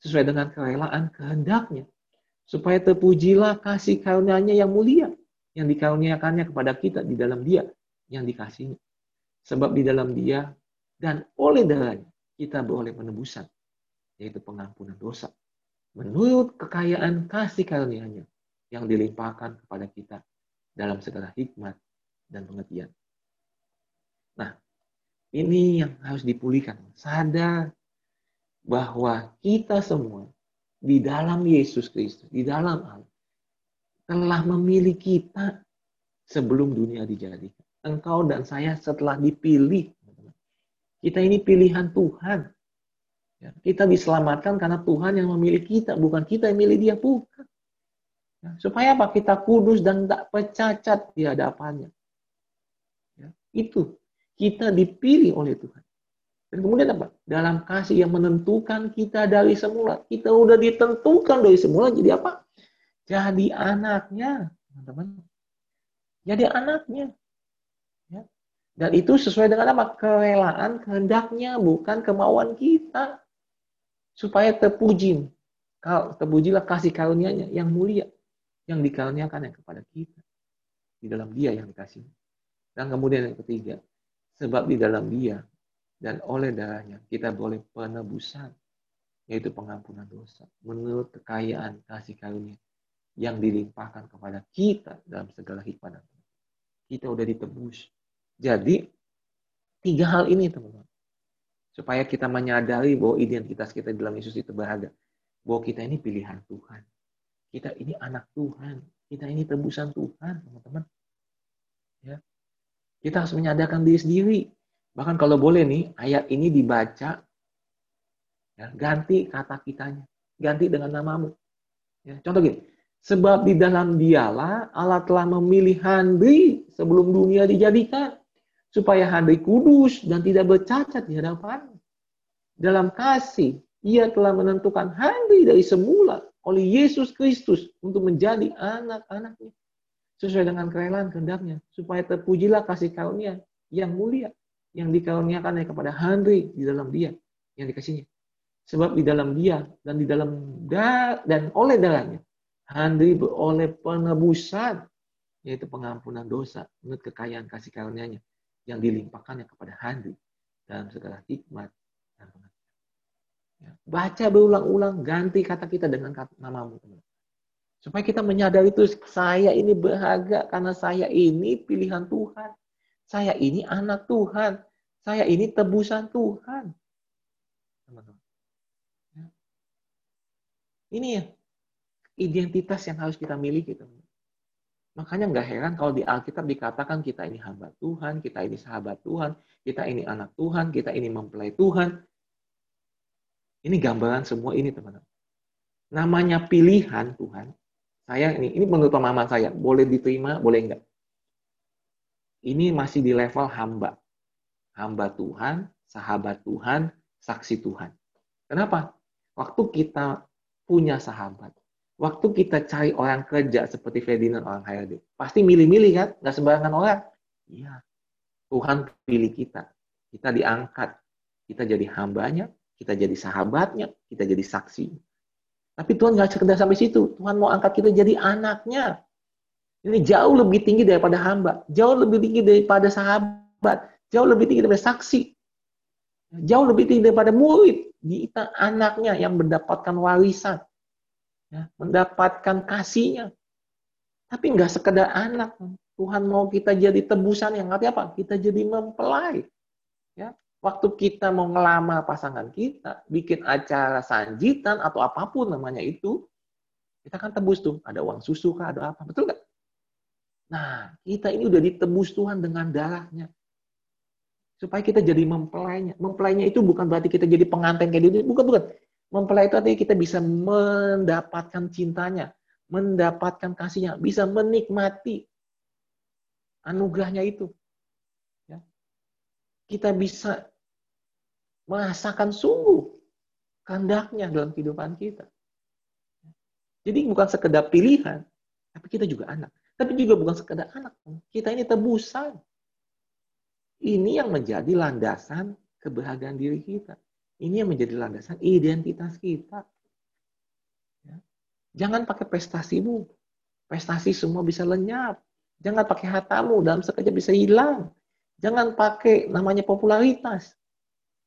Sesuai dengan kerelaan kehendaknya supaya terpujilah kasih karunia-Nya yang mulia yang dikaruniakannya kepada kita di dalam Dia yang dikasihnya. Sebab di dalam Dia dan oleh darahnya kita beroleh penebusan, yaitu pengampunan dosa. Menurut kekayaan kasih karunia-Nya yang dilimpahkan kepada kita dalam segala hikmat dan pengertian. Nah, ini yang harus dipulihkan. Sadar bahwa kita semua di dalam Yesus Kristus, di dalam Allah, telah memilih kita sebelum dunia dijadikan. Engkau dan saya setelah dipilih. Kita ini pilihan Tuhan. Ya, kita diselamatkan karena Tuhan yang memilih kita, bukan kita yang milih dia, bukan. Ya, supaya apa? Kita kudus dan tak pecacat di hadapannya. Ya, itu. Kita dipilih oleh Tuhan. Dan kemudian apa? Dalam kasih yang menentukan kita dari semula. Kita udah ditentukan dari semula jadi apa? Jadi anaknya, teman-teman. Jadi anaknya. Ya. Dan itu sesuai dengan apa? Kerelaan, kehendaknya, bukan kemauan kita. Supaya terpuji. Terpujilah kasih karunia-Nya yang mulia. Yang dikaruniakan yang kepada kita. Di dalam dia yang dikasih. Dan kemudian yang ketiga. Sebab di dalam dia dan oleh darahnya kita boleh penebusan yaitu pengampunan dosa. Menurut kekayaan kasih karunia yang dilimpahkan kepada kita dalam segala hikmah kita udah ditebus. Jadi tiga hal ini teman-teman. Supaya kita menyadari bahwa identitas kita dalam Yesus itu berharga. Bahwa kita ini pilihan Tuhan. Kita ini anak Tuhan. Kita ini tebusan Tuhan teman-teman. Ya kita harus menyadarkan diri sendiri Bahkan kalau boleh nih, ayat ini dibaca, ya, ganti kata kitanya. Ganti dengan namamu. Ya, contoh gini, sebab di dalam dialah Allah telah memilih Handri sebelum dunia dijadikan. Supaya Handri kudus dan tidak bercacat di hadapan. Dalam kasih, ia telah menentukan Handri dari semula oleh Yesus Kristus untuk menjadi anak-anaknya. Sesuai dengan kerelaan kehendaknya. Supaya terpujilah kasih karunia yang mulia yang dikaruniakan kepada Henry di dalam dia yang dikasihnya. Sebab di dalam dia dan di dalam da, dan oleh darahnya Henry beroleh penebusan yaitu pengampunan dosa menurut kekayaan kasih karunia-Nya yang dilimpahkannya kepada Henry dalam segala hikmat dan pengertian. Ya, baca berulang-ulang, ganti kata kita dengan kata namamu. Teman. Supaya kita menyadari itu, saya ini berharga karena saya ini pilihan Tuhan. Saya ini anak Tuhan. Saya ini tebusan Tuhan. Ini ya identitas yang harus kita miliki. Makanya nggak heran kalau di Alkitab dikatakan kita ini hamba Tuhan, kita ini sahabat Tuhan, kita ini anak Tuhan, kita ini mempelai Tuhan. Ini gambaran semua ini teman-teman. Namanya pilihan Tuhan. Saya ini, ini menurut pemahaman saya, boleh diterima, boleh enggak. Ini masih di level hamba. Hamba Tuhan, sahabat Tuhan, saksi Tuhan. Kenapa? Waktu kita punya sahabat. Waktu kita cari orang kerja seperti Ferdinand orang HRD, pasti milih-milih kan? Nggak sembarangan orang. Iya. Tuhan pilih kita. Kita diangkat. Kita jadi hambanya, kita jadi sahabatnya, kita jadi saksi. Tapi Tuhan nggak sekedar sampai situ. Tuhan mau angkat kita jadi anaknya. Ini jauh lebih tinggi daripada hamba. Jauh lebih tinggi daripada sahabat. Jauh lebih tinggi daripada saksi. Jauh lebih tinggi daripada murid. Kita anaknya yang mendapatkan warisan. Ya, mendapatkan kasihnya. Tapi nggak sekedar anak. Tuhan mau kita jadi tebusan yang artinya apa? Kita jadi mempelai. Waktu kita mau ngelamar pasangan kita, bikin acara sanjitan atau apa pun namanya itu, kita kan tebus tuh. Ada uang susu kah, ada apa. Betul nggak? Nah, kita ini udah ditebus Tuhan dengan darahnya. Supaya kita jadi mempelainya. Mempelainya itu bukan berarti kita jadi pengantin kayak dia. Bukan, bukan. Mempelai itu artinya kita bisa mendapatkan cintanya, mendapatkan kasihnya, bisa menikmati anugerahnya itu. Ya. Kita bisa merasakan sungguh kehendaknya dalam kehidupan kita. Jadi bukan sekedar pilihan, tapi kita juga anak. Tapi juga bukan sekedar anak. Kita ini tebusan. Ini yang menjadi landasan kebahagiaan diri kita. Ini yang menjadi landasan identitas kita. Ya. Jangan pakai prestasimu. Prestasi semua bisa lenyap. Jangan pakai hartamu, dalam sekejap bisa hilang. Jangan pakai namanya popularitas.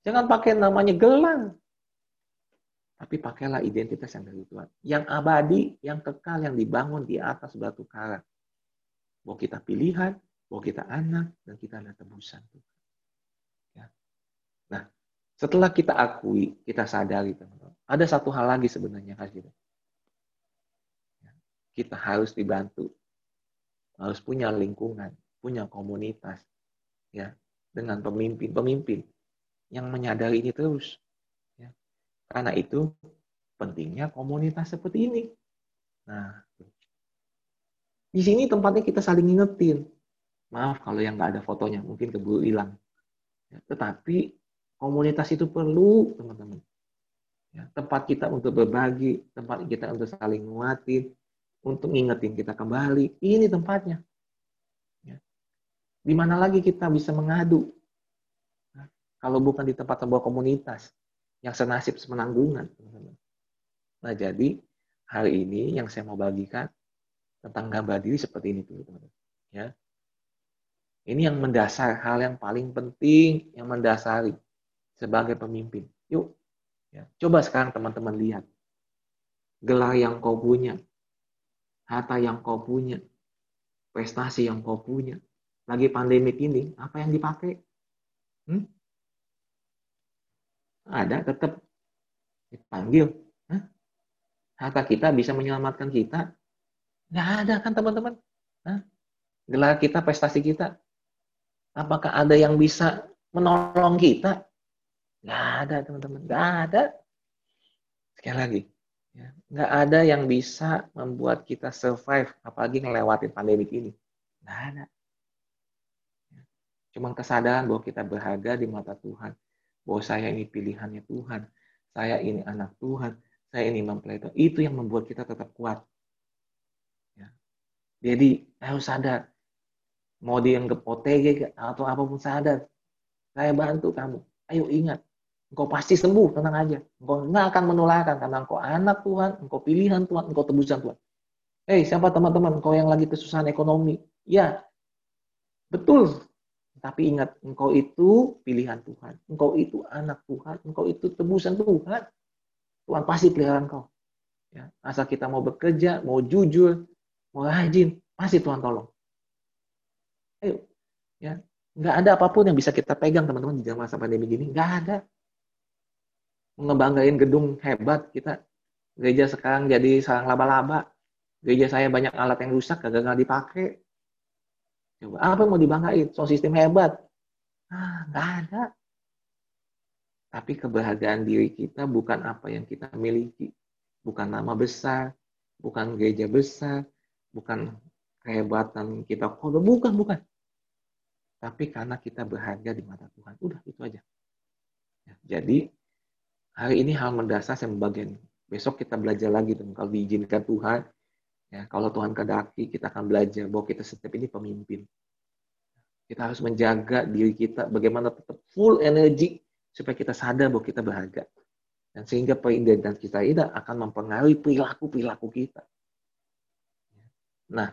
Jangan pakai namanya gelang. Tapi pakailah identitas yang dari Tuhan. Yang abadi, yang kekal, yang dibangun di atas batu karang bahwa kita pilihan, bahwa kita anak, dan kita ada tebusan. Ya. Nah, setelah kita akui, kita sadari, teman-teman, ada satu hal lagi sebenarnya kasih. Ya. Kita harus dibantu, harus punya lingkungan, punya komunitas, ya, dengan pemimpin-pemimpin yang menyadari ini terus. Ya. Karena itu pentingnya komunitas seperti ini. Nah, di sini tempatnya kita saling ngingetin. Maaf kalau yang nggak ada fotonya, mungkin keburu hilang. Ya, tetapi komunitas itu perlu, teman-teman. Ya, tempat kita untuk berbagi, tempat kita untuk saling nguatin, untuk ngingetin kita kembali. Ini tempatnya. Ya. Di mana lagi kita bisa mengadu? Kalau bukan di tempat sebuah komunitas yang senasib semenanggungan. Nah, jadi hari ini yang saya mau bagikan tentang gambar diri seperti ini teman-teman. Ya. Ini yang mendasar, hal yang paling penting, yang mendasari sebagai pemimpin. Yuk, ya. coba sekarang teman-teman lihat. Gelar yang kau punya, harta yang kau punya, prestasi yang kau punya. Lagi pandemik ini, apa yang dipakai? Hmm? Ada, tetap dipanggil. Harta kita bisa menyelamatkan kita, Nggak ada kan teman-teman? Gelar kita, prestasi kita. Apakah ada yang bisa menolong kita? Nggak ada teman-teman. Nggak ada. Sekali lagi. Ya, ada yang bisa membuat kita survive, apalagi ngelewatin pandemi ini. Nggak ada. Ya, cuma kesadaran bahwa kita berharga di mata Tuhan. Bahwa saya ini pilihannya Tuhan. Saya ini anak Tuhan. Saya ini mempelai Tuhan. Itu yang membuat kita tetap kuat. Jadi harus sadar. Mau dianggap OTG atau apa pun sadar. Saya bantu kamu. Ayo ingat. Engkau pasti sembuh, tenang aja. Engkau nggak akan menularkan karena engkau anak Tuhan, engkau pilihan Tuhan, engkau tebusan Tuhan. Hei, siapa teman-teman engkau yang lagi kesusahan ekonomi? Ya, betul. Tapi ingat, engkau itu pilihan Tuhan. Engkau itu anak Tuhan. Engkau itu tebusan Tuhan. Tuhan pasti pelihara engkau. Ya, asal kita mau bekerja, mau jujur, mau rajin, pasti Tuhan tolong. Ayo, ya, nggak ada apa pun yang bisa kita pegang teman-teman di zaman masa pandemi gini, nggak ada. Ngebanggain gedung hebat kita, gereja sekarang jadi sarang laba-laba, gereja saya banyak alat yang rusak, gak nggak dipakai. Coba apa yang mau dibanggain? So sistem hebat, ah, nggak ada. Tapi kebahagiaan diri kita bukan apa yang kita miliki. Bukan nama besar, bukan gereja besar, bukan kehebatan kita kodo bukan bukan. Tapi karena kita berharga di mata Tuhan. Udah itu aja. Ya, jadi hari ini hal mendasar saya membagian besok kita belajar lagi dong kalau diizinkan Tuhan ya kalau Tuhan kedaki kita akan belajar bahwa kita setiap ini pemimpin. Kita harus menjaga diri kita bagaimana tetap full energi supaya kita sadar bahwa kita berharga. Dan sehingga peridentitas kita ini akan mempengaruhi perilaku perilaku kita. Nah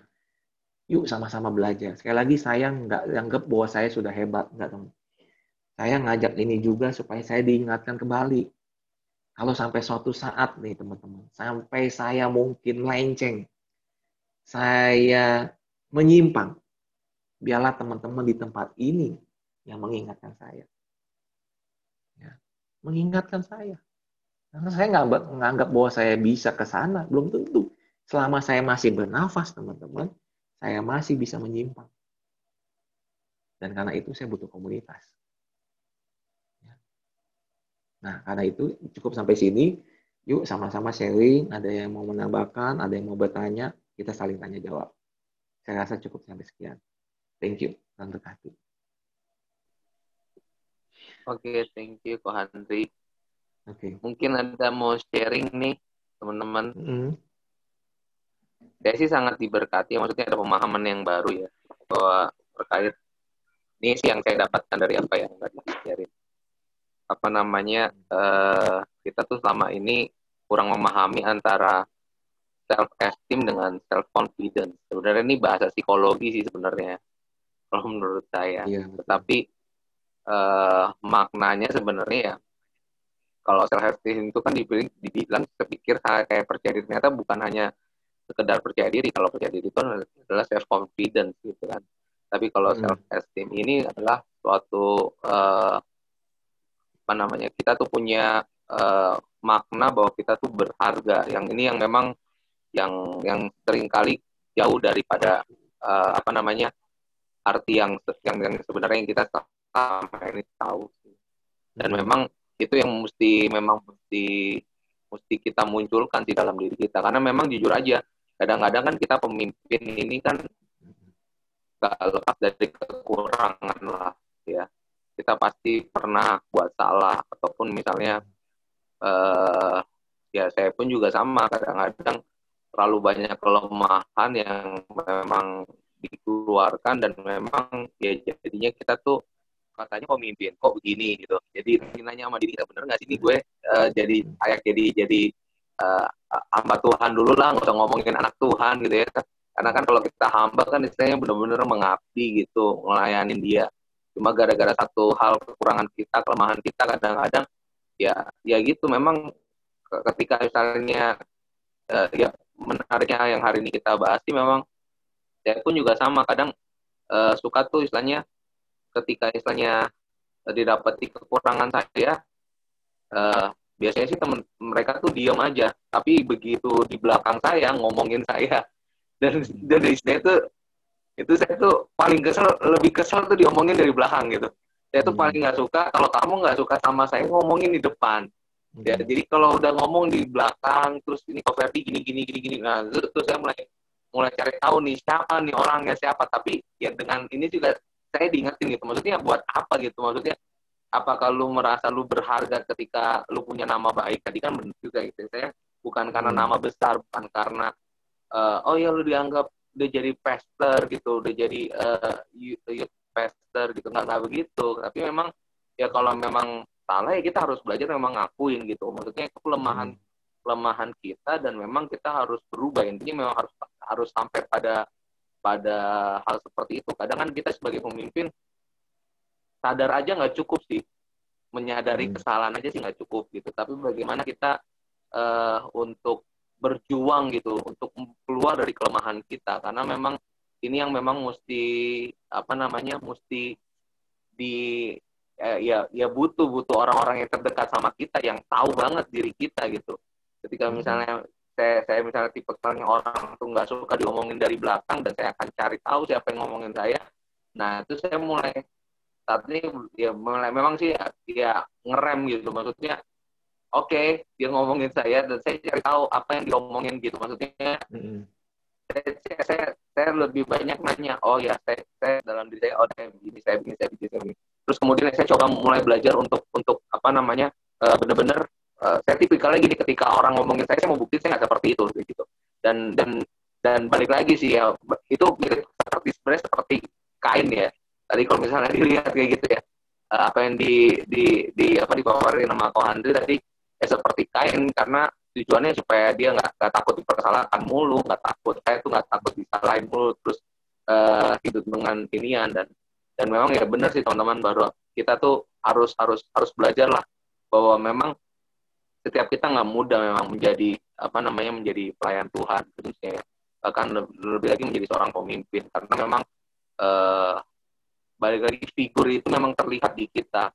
yuk sama-sama belajar. Sekali lagi saya nggak anggap bahwa saya sudah hebat. Nggak teman. Saya ngajak ini juga supaya saya diingatkan kembali. Kalau sampai suatu saat nih teman-teman, sampai saya mungkin lenceng, saya menyimpang, biarlah teman-teman di tempat ini yang mengingatkan saya. Ya, mengingatkan saya. Karena saya nggak menganggap bahwa saya bisa ke sana, belum tentu. Selama saya masih bernafas, teman-teman, saya masih bisa menyimpang. Dan karena itu saya butuh komunitas. Nah, karena itu cukup sampai sini. Yuk sama-sama sharing, ada yang mau menambahkan, ada yang mau bertanya, kita saling tanya jawab. Saya rasa cukup sampai sekian. Thank you. Tante Kati. Oke, okay, thank you Ko Handri. Oke. Okay. Mungkin ada mau sharing nih, teman-teman. Mm -hmm. Saya sih sangat diberkati, maksudnya ada pemahaman yang baru ya, bahwa terkait ini sih yang saya dapatkan dari apa yang tadi sharing apa namanya uh, kita tuh selama ini kurang memahami antara self esteem dengan self confidence. Sebenarnya ini bahasa psikologi sih sebenarnya kalau menurut saya. Iya, Tetapi uh, maknanya sebenarnya ya kalau self esteem itu kan dibilang, dibilang sepikir kayak percaya diri ternyata bukan hanya sekedar percaya diri. Kalau percaya diri itu adalah self confidence gitu kan. Tapi kalau hmm. self esteem ini adalah suatu uh, apa namanya kita tuh punya uh, makna bahwa kita tuh berharga yang ini yang memang yang yang sering kali jauh daripada uh, apa namanya arti yang yang, yang sebenarnya yang kita sama ini tahu. Dan memang itu yang mesti memang mesti mesti kita munculkan di dalam diri kita. Karena memang jujur aja kadang-kadang kan kita pemimpin ini kan gak lepas dari kekurangan lah ya. Kita pasti pernah buat salah ataupun misalnya uh, ya saya pun juga sama kadang-kadang terlalu banyak kelemahan yang memang dikeluarkan dan memang ya jadinya kita tuh katanya pemimpin kok begini gitu. Jadi nanya sama diri kita bener nggak sih ini gue uh, jadi kayak jadi jadi uh, hamba Tuhan dulu lah nggak usah ngomongin anak Tuhan gitu ya karena kan kalau kita hamba kan istilahnya benar-benar mengabdi gitu ngelayanin dia. Cuma gara-gara satu hal kekurangan kita kelemahan kita kadang-kadang ya ya gitu. Memang ketika misalnya uh, ya menariknya yang hari ini kita bahas sih memang saya pun juga sama kadang uh, suka tuh istilahnya ketika istilahnya uh, didapati kekurangan saya uh, biasanya sih temen mereka tuh diam aja tapi begitu di belakang saya ngomongin saya dan dan istilahnya tuh itu saya tuh paling kesel lebih kesel tuh diomongin dari belakang gitu saya tuh hmm. paling nggak suka kalau kamu nggak suka sama saya ngomongin di depan. Ya jadi kalau udah ngomong di belakang terus ini kok Ferdi gini gini gini gini. Nah terus, saya mulai mulai cari tahu nih siapa nih orangnya siapa. Tapi ya dengan ini juga saya diingetin gitu. Maksudnya buat apa gitu? Maksudnya apakah lu merasa lu berharga ketika lu punya nama baik? Tadi kan benar juga gitu saya bukan karena hmm. nama besar bukan karena uh, oh ya lu dianggap udah jadi pester gitu udah jadi uh, youth pester gitu. Nggak nggak begitu. Tapi memang ya kalau memang salah ya kita harus belajar memang ngakuin gitu. Maksudnya itu kelemahan hmm. kelemahan kita dan memang kita harus berubah. Intinya memang harus harus sampai pada pada hal seperti itu. Kadang kan kita sebagai pemimpin sadar aja nggak cukup sih. Menyadari hmm. kesalahan aja sih nggak cukup gitu. Tapi bagaimana kita uh, untuk berjuang gitu untuk keluar dari kelemahan kita. Karena memang ini yang memang mesti apa namanya mesti di ya ya butuh butuh orang-orang yang terdekat sama kita yang tahu banget diri kita gitu. Ketika hmm. misalnya saya saya misalnya tipe yang orang tuh nggak suka diomongin dari belakang dan saya akan cari tahu siapa yang ngomongin saya. Nah itu saya mulai saat ini ya mulai memang sih ya, ya ngerem gitu. Maksudnya oke okay, dia ngomongin saya dan saya cari tahu apa yang diomongin gitu. Maksudnya mm-hmm. saya, saya, saya saya lebih banyak nanya oh ya saya, saya dalam diri saya oh saya begini saya begini saya begini saya begini terus kemudian saya coba mulai belajar untuk untuk apa namanya uh, benar-benar uh, saya tipikalnya gini ketika orang ngomongin saya saya mau bukti saya nggak seperti itu gitu. Dan dan dan balik lagi sih ya itu mirip seperti sebenarnya seperti kain ya. Tadi kalau misalnya dilihat kayak gitu ya uh, apa yang di di di apa dipaparin nama Ko Andri tadi ya seperti kain karena tujuannya supaya dia nggak takut dipersalahkan mulu nggak takut saya tuh nggak takut disalahin mulu terus uh, hidup dengan inian dan dan memang ya benar sih teman-teman baru kita tuh harus harus harus belajar lah bahwa memang setiap kita nggak mudah memang menjadi apa namanya menjadi pelayan Tuhan khususnya ya. bahkan lebih lagi menjadi seorang pemimpin karena memang uh, balik lagi figur itu memang terlihat di kita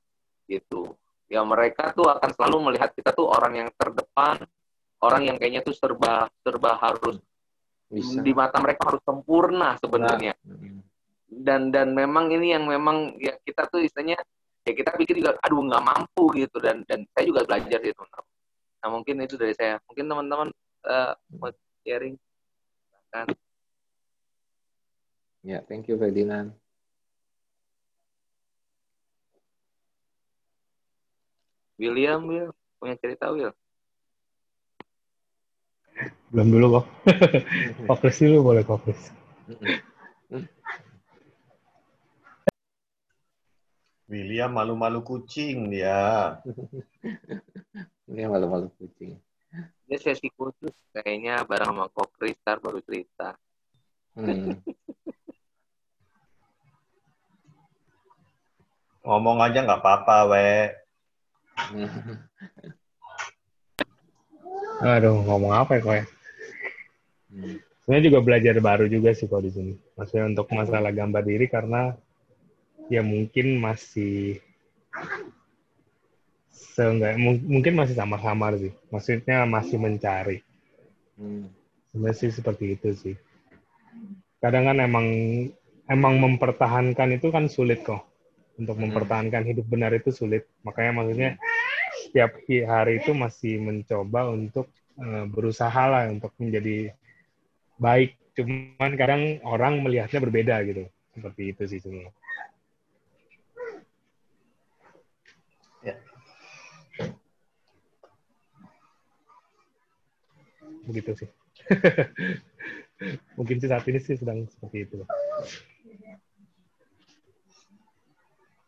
gitu ya mereka tuh akan selalu melihat kita tuh orang yang terdepan orang yang kayaknya tuh serba serba harus Bisa. di mata mereka harus sempurna sebenarnya nah. Dan dan memang ini yang memang ya kita tuh istilahnya ya kita pikir juga aduh nggak mampu gitu. Dan dan saya juga belajar sih teman-teman nah mungkin itu dari saya. Mungkin teman-teman uh, mau sharing? Kan ya thank you Ferdinand. William, Will, punya cerita Will? Belum dulu kok. Fokus dulu boleh fokus. William malu-malu kucing dia. Dia malu-malu kucing. Ini sesi khusus kayaknya bareng sama Kokri Star baru cerita. Hmm. Ngomong aja nggak apa-apa, we. Aduh, ngomong apa ya kok ya? Hmm. Sebenarnya juga belajar baru juga sih kalau di sini. Maksudnya untuk masalah gambar diri karena ya mungkin masih seenggak mungkin masih samar-samar sih. Maksudnya masih mencari. Hmm. Sebenarnya sih seperti itu sih. Kadang kan emang emang mempertahankan itu kan sulit kok untuk hmm. mempertahankan hidup benar itu sulit. Makanya maksudnya setiap hari itu masih mencoba untuk uh, berusaha lah untuk menjadi baik. Cuman kadang orang melihatnya berbeda gitu. Seperti itu sih semua. Begitu sih. Mungkin sih saat ini sih sedang seperti itu.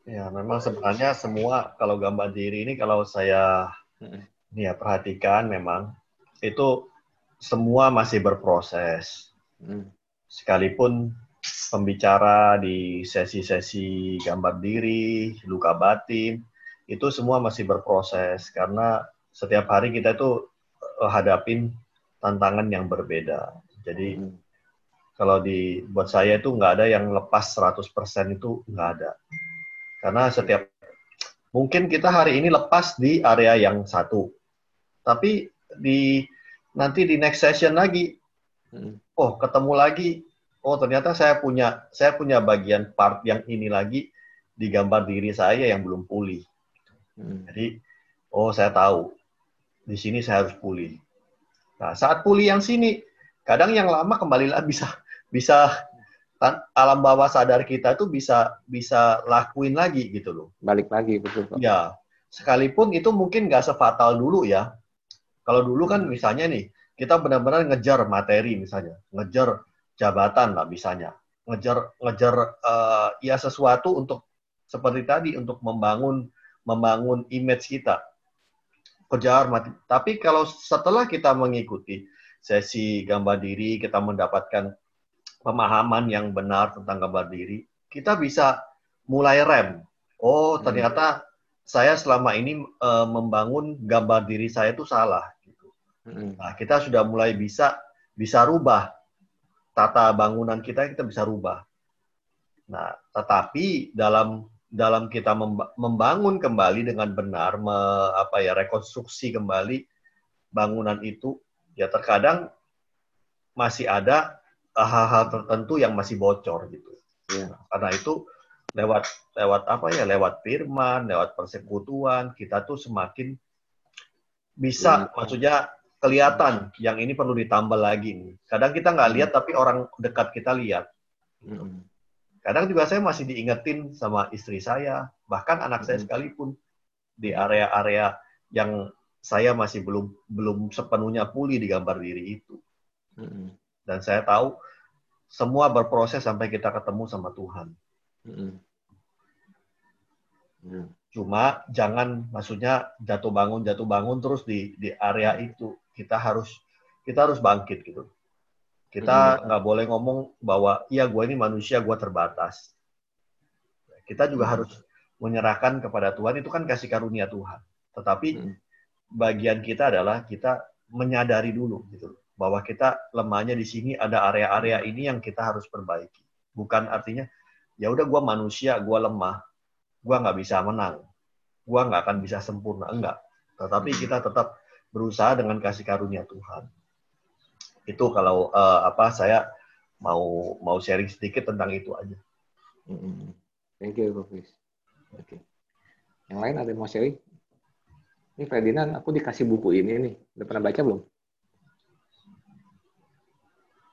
Ya, memang sebenarnya semua kalau gambar diri ini kalau saya ini ya perhatikan memang itu semua masih berproses. Mm. Sekalipun pembicara di sesi-sesi gambar diri, luka batin, itu semua masih berproses karena setiap hari kita itu eh, hadapin tantangan yang berbeda. Jadi hmm. kalau di buat saya itu nggak ada yang lepas 100% itu nggak ada. Karena setiap mungkin kita hari ini lepas di area yang satu, tapi di nanti di next session lagi, hmm. oh ketemu lagi, oh ternyata saya punya saya punya bagian part yang ini lagi di gambar diri saya yang belum pulih. Hmm. Jadi, oh saya tahu di sini saya harus pulih. Nah saat pulih yang sini, kadang yang lama kembali lagi bisa bisa kan alam bawah sadar kita tuh bisa bisa lakuin lagi gitu loh. Balik lagi betul. Pak. Ya, sekalipun itu mungkin nggak sefatal dulu ya. Kalau dulu kan misalnya nih kita benar-benar ngejar materi misalnya, ngejar jabatan lah misalnya, ngejar ngejar uh, ya sesuatu untuk seperti tadi untuk membangun membangun image kita. Kejar mati. Tapi kalau setelah kita mengikuti sesi gambar diri, kita mendapatkan pemahaman yang benar tentang gambar diri, kita bisa mulai rem. Oh, hmm. ternyata hmm. saya selama ini uh, membangun gambar diri saya itu salah. Gitu. Hmm. Nah, kita sudah mulai bisa bisa rubah tata bangunan kita, kita bisa rubah. Nah, tetapi dalam dalam kita membangun kembali dengan benar, me, apa ya rekonstruksi kembali bangunan itu, ya terkadang masih ada hal-hal tertentu yang masih bocor gitu. Ya. Karena itu lewat lewat apa ya lewat firman, lewat persekutuan kita tuh semakin bisa ya. maksudnya kelihatan yang ini perlu ditambah lagi nih. Kadang kita nggak lihat tapi orang dekat kita lihat. Hmm. Kadang juga saya masih diingetin sama istri saya, bahkan anak saya sekalipun di area-area yang saya masih belum belum sepenuhnya pulih di gambar diri itu. Dan saya tahu semua berproses sampai kita ketemu sama Tuhan. Cuma jangan maksudnya jatuh bangun jatuh bangun terus di di area itu. Kita harus kita harus bangkit gitu. Kita nggak boleh ngomong bahwa iya gue ini manusia gue terbatas. Kita juga harus menyerahkan kepada Tuhan itu kan kasih karunia Tuhan. Tetapi bagian kita adalah kita menyadari dulu gitu bahwa kita lemahnya di sini ada area-area ini yang kita harus perbaiki. Bukan artinya ya udah gue manusia, gue lemah, gue nggak bisa menang, gue nggak akan bisa sempurna, enggak. Tetapi kita tetap berusaha dengan kasih karunia Tuhan. Itu kalau uh, apa saya mau mau sharing sedikit tentang itu aja. Thank you, Prof. Oke. Okay. Yang lain ada yang mau sharing? Ini Ferdinand, aku dikasih buku ini nih. Udah pernah baca belum?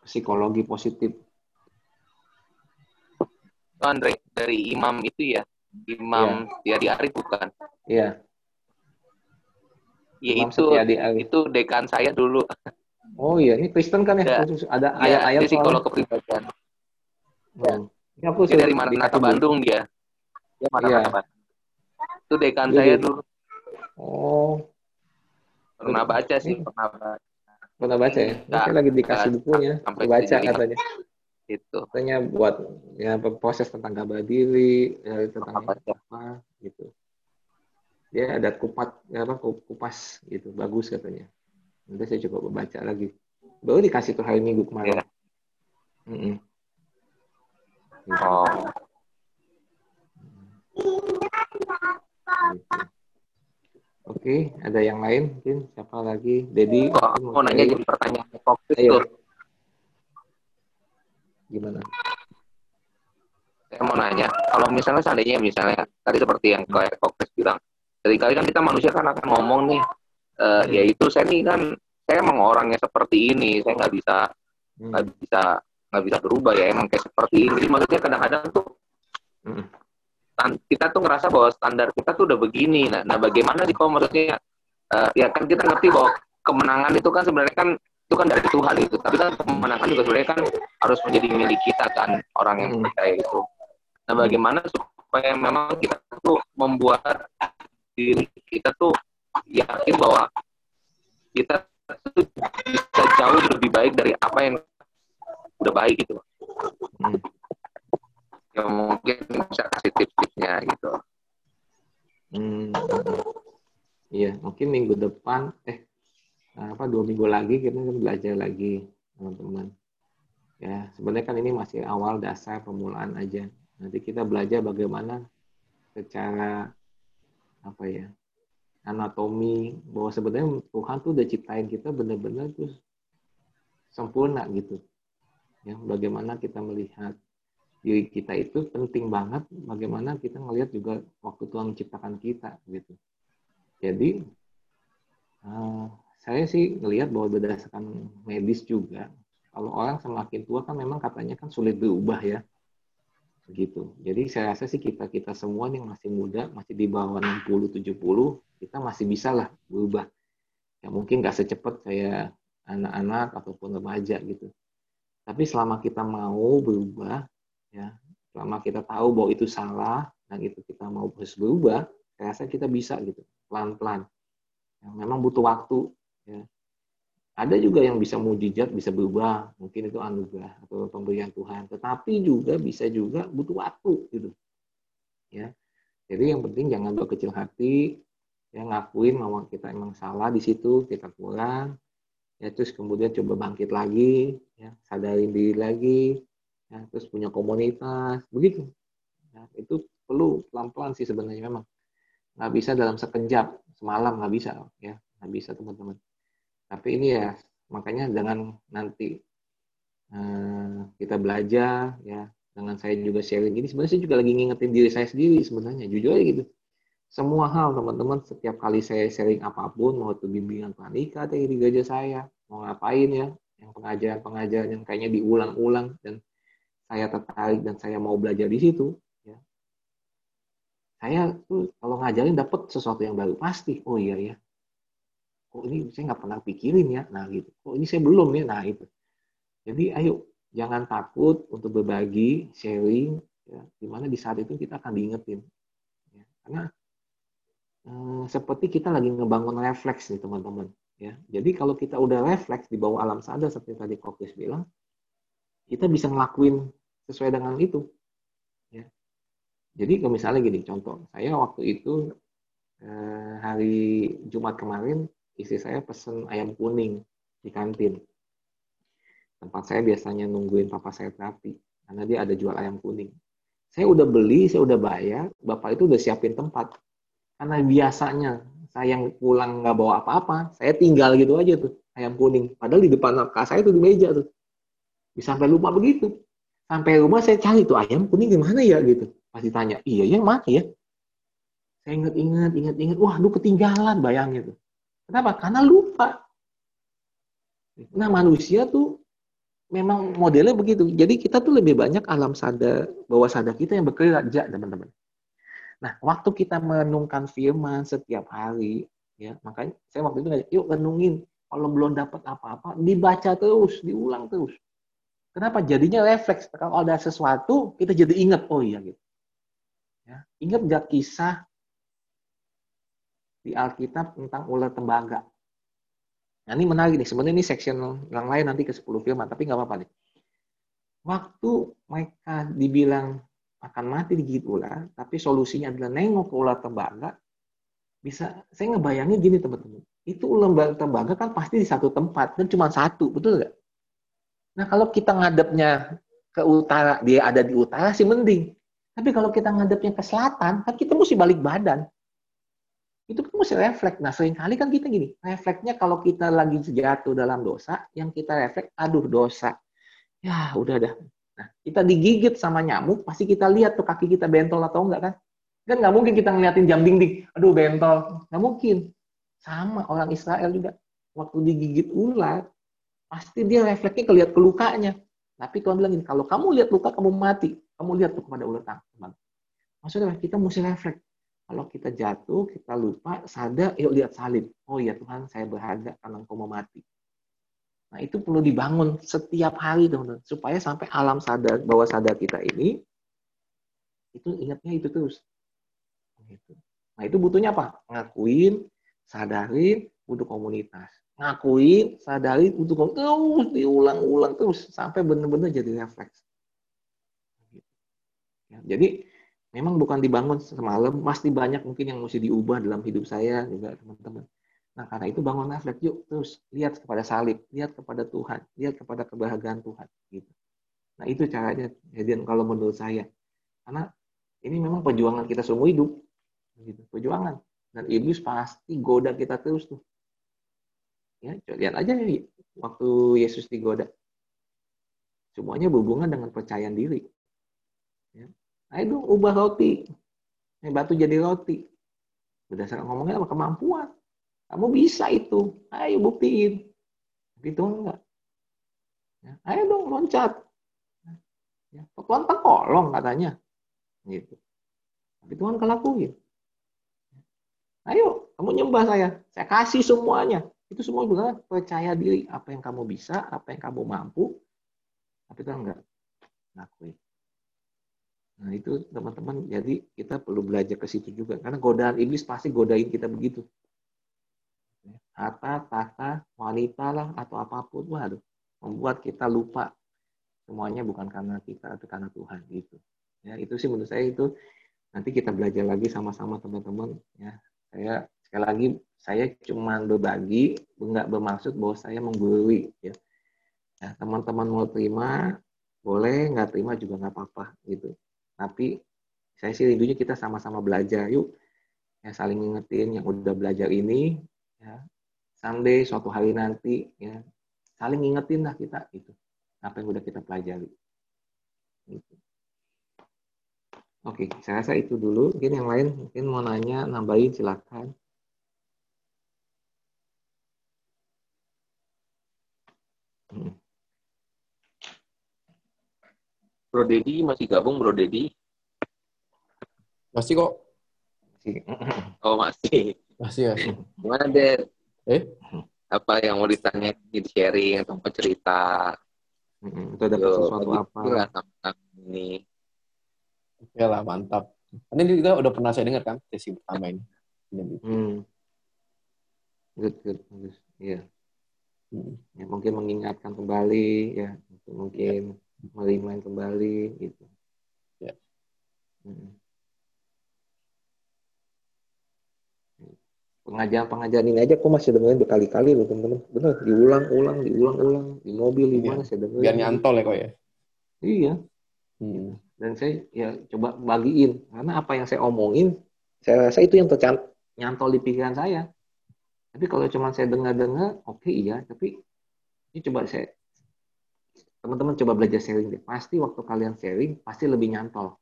Psikologi positif. Andre, dari imam itu ya? Imam ya. Tiadi Arif bukan? Iya. Ya imam itu, itu dekan saya dulu. Oh iya, ini Kristen kan ya? ya. Ada iya, ayat-ayat ya, psikolog kepribadian. Ya. Ini aku ya, dari mana Bandung dia. Dia mana ya. Bandung. Itu dekan Jadi, saya dulu. Oh. Pernah baca sih, pernah baca. Pernah baca ya? Nah, lagi dikasih nah, bukunya, sampai baca katanya. Itu. Katanya buat ya proses tentang gambar diri, ya, tentang apa, apa gitu. Dia ada kupat apa kupas gitu, bagus katanya. Nanti saya coba baca lagi. Baru dikasih tuh hari Minggu kemarin. Yeah. Mm -mm. Oh. Oke, ada yang lain mungkin siapa lagi? Dedi. Oh, mau nanya jadi pertanyaan fokus Ayo. Gimana? Saya mau nanya, kalau misalnya seandainya misalnya tadi seperti yang kayak fokus bilang, dari kali kan kita manusia kan akan ngomong nih, uh, hmm. yaitu saya nih kan saya emang orangnya seperti ini, saya nggak bisa nggak hmm. bisa nggak bisa berubah ya emang kayak seperti ini. Jadi maksudnya kadang-kadang tuh hmm kita tuh ngerasa bahwa standar kita tuh udah begini. Nah, nah bagaimana sih kalau maksudnya uh, ya kan kita ngerti bahwa kemenangan itu kan sebenarnya kan itu kan dari Tuhan itu. Tapi kan kemenangan juga sebenarnya kan harus menjadi milik kita kan orang yang hmm. percaya itu. Nah, bagaimana supaya memang kita tuh membuat diri kita tuh yakin bahwa kita bisa jauh lebih baik dari apa yang udah baik gitu. Hmm yang mungkin bisa kasih tips-tipsnya gitu. Hmm. Iya, mungkin minggu depan, eh apa dua minggu lagi kita kan belajar lagi teman-teman. Ya, sebenarnya kan ini masih awal dasar permulaan aja. Nanti kita belajar bagaimana secara apa ya anatomi bahwa sebenarnya Tuhan tuh udah ciptain kita benar-benar terus sempurna gitu. Ya, bagaimana kita melihat diri kita itu penting banget bagaimana kita ngelihat juga waktu Tuhan menciptakan kita gitu. Jadi uh, saya sih ngelihat bahwa berdasarkan medis juga kalau orang semakin tua kan memang katanya kan sulit berubah ya begitu. Jadi saya rasa sih kita kita semua yang masih muda masih di bawah 60 70 kita masih bisa lah berubah. Ya mungkin nggak secepat kayak anak-anak ataupun remaja gitu. Tapi selama kita mau berubah, ya selama kita tahu bahwa itu salah dan itu kita mau harus berubah saya rasa kita bisa gitu pelan-pelan ya, memang butuh waktu ya ada juga yang bisa mujizat bisa berubah mungkin itu anugerah atau pemberian Tuhan tetapi juga bisa juga butuh waktu gitu ya jadi yang penting jangan berkecil hati ya ngakuin bahwa kita emang salah di situ kita kurang. Ya terus kemudian coba bangkit lagi ya sadarin diri lagi ya, terus punya komunitas begitu. Ya, itu perlu pelan-pelan sih sebenarnya memang. Nggak bisa dalam sekejap semalam nggak bisa ya nggak bisa teman-teman. Tapi ini ya makanya jangan nanti uh, kita belajar ya dengan saya juga sharing ini sebenarnya saya juga lagi ngingetin diri saya sendiri sebenarnya jujur aja gitu semua hal teman-teman. Setiap kali saya sharing apa pun mau itu bimbingan panika atau di gereja saya mau ngapain ya yang pengajaran-pengajaran yang kayaknya diulang-ulang dan saya tertarik dan saya mau belajar di situ, ya, saya tuh kalau ngajarin dapat sesuatu yang baru pasti. Oh iya ya, kok ini saya nggak pernah pikirin ya? Nah gitu. Kok ini saya belum ya? Nah itu. Jadi ayo jangan takut untuk berbagi sharing ya. Di mana di saat itu kita akan diingetin ya, karena eh, seperti kita lagi ngebangun refleks nih teman-teman ya. Jadi kalau kita udah refleks di bawah alam sadar seperti tadi Kokis bilang kita bisa ngelakuin sesuai dengan itu ya. Jadi kalau misalnya gini contoh saya waktu itu eh, hari Jumat kemarin istri saya pesen ayam kuning di kantin. Tempat saya biasanya nungguin papa saya terapi karena dia ada jual ayam kuning. Saya udah beli, saya udah bayar, bapak itu udah siapin tempat. Karena biasanya saya yang pulang nggak bawa apa-apa, saya tinggal gitu aja tuh ayam kuning. Padahal di depan kakak saya tuh di meja tuh. Bisa sampai lupa begitu. Sampai rumah saya cari tuh ayam kuning di mana ya gitu. Pasti tanya, iya yang mana ya? Saya inget-inget, inget-inget, wah lu ketinggalan bayangnya tuh. Kenapa? Karena lupa. Nah manusia tuh memang modelnya begitu. Jadi kita tuh lebih banyak alam sadar, bawah sadar kita yang bekerja, teman-teman. Nah, waktu kita menungkan firman setiap hari, ya makanya saya waktu itu ngajak, yuk renungin. Kalau belum dapat apa-apa, dibaca terus, diulang terus. Kenapa? Jadinya refleks. Kalau ada sesuatu, kita jadi ingat, oh iya gitu. Ya, ingat gak kisah di Alkitab tentang ular tembaga? Nah ini menarik nih, sebenarnya ini section yang lain nanti ke 10 film, tapi nggak apa-apa nih. Waktu mereka dibilang akan mati digigit ular, tapi solusinya adalah nengok ke ular tembaga, bisa saya ngebayangin gini teman-teman. Itu ular tembaga kan pasti di satu tempat dan cuma satu, betul nggak? Nah kalau kita ngadepnya ke utara, dia ada di utara sih mending. Tapi kalau kita ngadepnya ke selatan, kan kita mesti balik badan itu kan mesti refleks. Nah, sering kali kan kita gini, refleksnya kalau kita lagi jatuh dalam dosa, yang kita refleks, aduh dosa. Ya, udah dah. Nah, kita digigit sama nyamuk, pasti kita lihat tuh kaki kita bentol atau enggak kan? Kan nggak mungkin kita ngeliatin jam dinding, aduh bentol. Nggak mungkin. Sama orang Israel juga. Waktu digigit ular, pasti dia refleksnya kelihat ke lukanya. Tapi Tuhan bilang ini, kalau kamu lihat luka, kamu mati. Kamu lihat tuh kepada ular teman. Maksudnya kita mesti refleks kalau kita jatuh, kita lupa, sadar, yuk lihat salib. Oh ya Tuhan, saya berharga karena engkau mau mati. Nah itu perlu dibangun setiap hari teman-teman. Supaya sampai alam sadar, bawah sadar kita ini, itu ingatnya itu terus. Gitu. Nah itu butuhnya apa? Ngakuin, sadarin, butuh komunitas. Ngakuin, sadarin, butuh komunitas. Terus diulang-ulang terus. Sampai benar-benar jadi refleks. Ya, jadi memang bukan dibangun semalam, masih banyak mungkin yang mesti diubah dalam hidup saya juga teman-teman. Nah karena itu bangun refleks yuk terus lihat kepada salib, lihat kepada Tuhan, lihat kepada kebahagiaan Tuhan. Gitu. Nah itu caranya. Jadi kalau menurut saya, karena ini memang perjuangan kita seumur hidup, gitu. perjuangan. Dan iblis pasti goda kita terus tuh. Ya, lihat aja nih waktu Yesus digoda. Semuanya berhubungan dengan percayaan diri. Ya. Ayo dong ubah roti. Ini batu jadi roti. Berdasarkan ngomongnya apa kemampuan. Kamu bisa itu. Ayo buktiin. Gitu enggak. Ya, ayo dong loncat. Ya, tak kolong katanya. Gitu. Tapi Tuhan kelakuin. Ayo, kamu nyembah saya. Saya kasih semuanya. Itu semua juga percaya diri. Apa yang kamu bisa, apa yang kamu mampu. Tapi Tuhan enggak lakuin. Nah itu teman-teman, jadi kita perlu belajar ke situ juga. Karena godaan iblis pasti godain kita begitu. Harta, tata, wanita lah, atau apa pun. Waduh, membuat kita lupa. Semuanya bukan karena kita, tapi karena Tuhan. gitu. Ya, itu sih menurut saya itu nanti kita belajar lagi sama-sama teman-teman. Ya, saya sekali lagi saya cuma berbagi, nggak bermaksud bahwa saya menggurui. Ya, ya teman-teman mau terima, boleh nggak terima juga nggak apa-apa gitu tapi saya sih rindunya kita sama-sama belajar yuk ya saling ngingetin yang udah belajar ini ya someday suatu hari nanti ya saling ngingetin lah kita itu apa yang udah kita pelajari gitu. oke saya rasa itu dulu mungkin yang lain mungkin mau nanya nambahin silakan hmm. Bro Dedi masih gabung Bro Dedi? Masih kok. Oh masih. Masih masih. Gimana Ded? Eh? Apa yang mau ditanya, di sharing atau mau cerita? Hmm, itu ada sesuatu apa? sama ini. Oke lah, mantap. Ini juga udah pernah saya dengar kan sesi pertama ini. Hmm. Good, good, good. Iya. Yeah. Hmm. Ya, mungkin mengingatkan kembali, ya, mungkin yeah. melimain kembali, gitu. Ya. Yeah. Hmm. Pengajaran-pengajaran ini aja kok masih dengerin berkali-kali loh teman-teman. Bener diulang-ulang diulang-ulang. Di mobil di iya. mana saya dengerin. Biar nyantol ya kok ya? Iya. Hmm. dan saya ya coba bagiin. Karena apa yang saya omongin saya rasa itu yang tercant nyantol di pikiran saya. Tapi kalau cuma saya dengar-dengar oke okay, iya. Tapi ini coba saya teman-teman coba belajar sharing deh. Pasti waktu kalian sharing pasti lebih nyantol.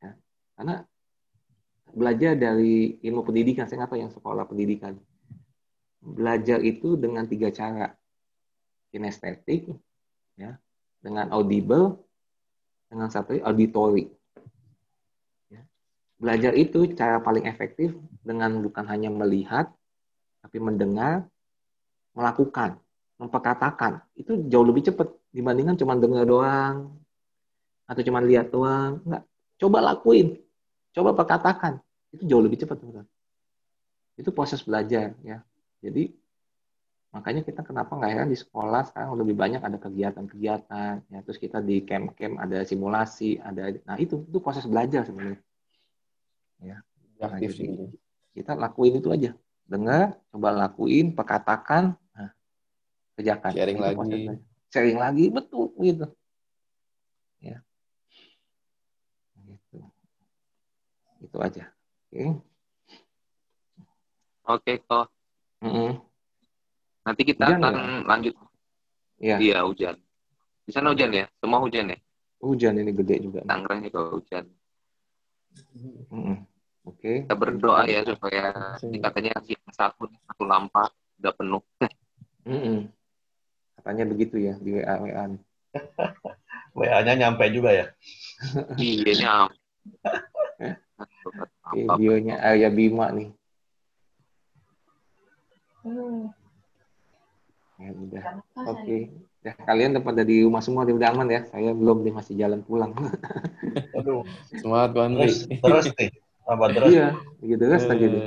Ya. karena belajar dari ilmu pendidikan, saya nggak tahu yang sekolah pendidikan. Belajar itu dengan tiga cara. Kinestetik, ya, dengan audible, dengan satu auditory. Ya. Belajar itu cara paling efektif dengan bukan hanya melihat, tapi mendengar, melakukan, memperkatakan. Itu jauh lebih cepat dibandingkan cuma dengar doang, atau cuma lihat doang. Enggak. Coba lakuin. Coba perkatakan. Itu jauh lebih cepat teman itu proses belajar ya. Jadi makanya kita kenapa nggak heran di sekolah sekarang lebih banyak ada kegiatan-kegiatan ya. Terus kita di camp-camp ada simulasi ada nah itu itu proses belajar sebenarnya. Ya. Nah, jadi kita lakuin itu aja. Dengar coba lakuin perkatakan nah, kerjakan. Sharing lagi. sharing lagi betul gitu. Ya gitu itu aja Oke. Oke kok. Mm -hmm. Nanti kita hujan akan ya? lanjut. Iya. Iya hujan. Di sana hujan ya? Semua hujan ya? Hujan ini gede juga. Tangerang juga hujan. Mm -hmm. Oke. Okay. Kita berdoa ya supaya ini katanya yang satu satu lampa udah penuh. Mm -hmm. Katanya begitu ya di WA WA. WA-nya nyampe juga ya? iya nyampe. Videonya Arya Bima nih. Hmm. Ya udah. Oke. Okay. Ya, kalian pada di rumah semua, udah aman ya. Saya belum, dia masih jalan pulang. Aduh, semangat Bang Terus, terus nih. Apa terus? Iya, gitu terus uh... gitu.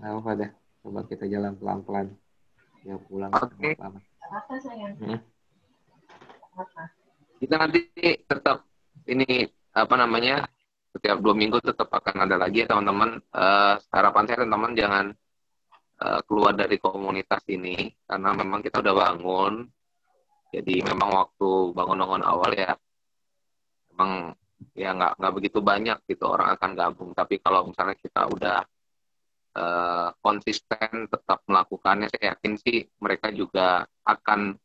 Nah, apa dah. Coba kita jalan pelan-pelan. Ya pulang. Oke. Okay. Apa sayang? Hmm? Kita nanti tetap ini apa namanya setiap dua minggu tetap akan ada lagi ya teman-teman. Uh, harapan saya teman-teman jangan uh, keluar dari komunitas ini karena memang kita udah bangun. Jadi memang waktu bangun-bangun awal ya memang ya nggak nggak begitu banyak gitu orang akan gabung. Tapi kalau misalnya kita udah uh, konsisten tetap melakukannya, saya yakin sih mereka juga akan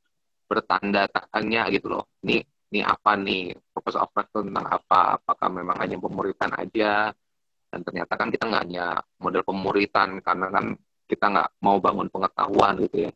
bertanda tanya gitu loh. Ini ini apa nih? Purpose of itu tentang apa? Apakah memang hanya pemuritan aja? Dan ternyata kan kita nggak hanya model pemuritan karena kan kita nggak mau bangun pengetahuan gitu ya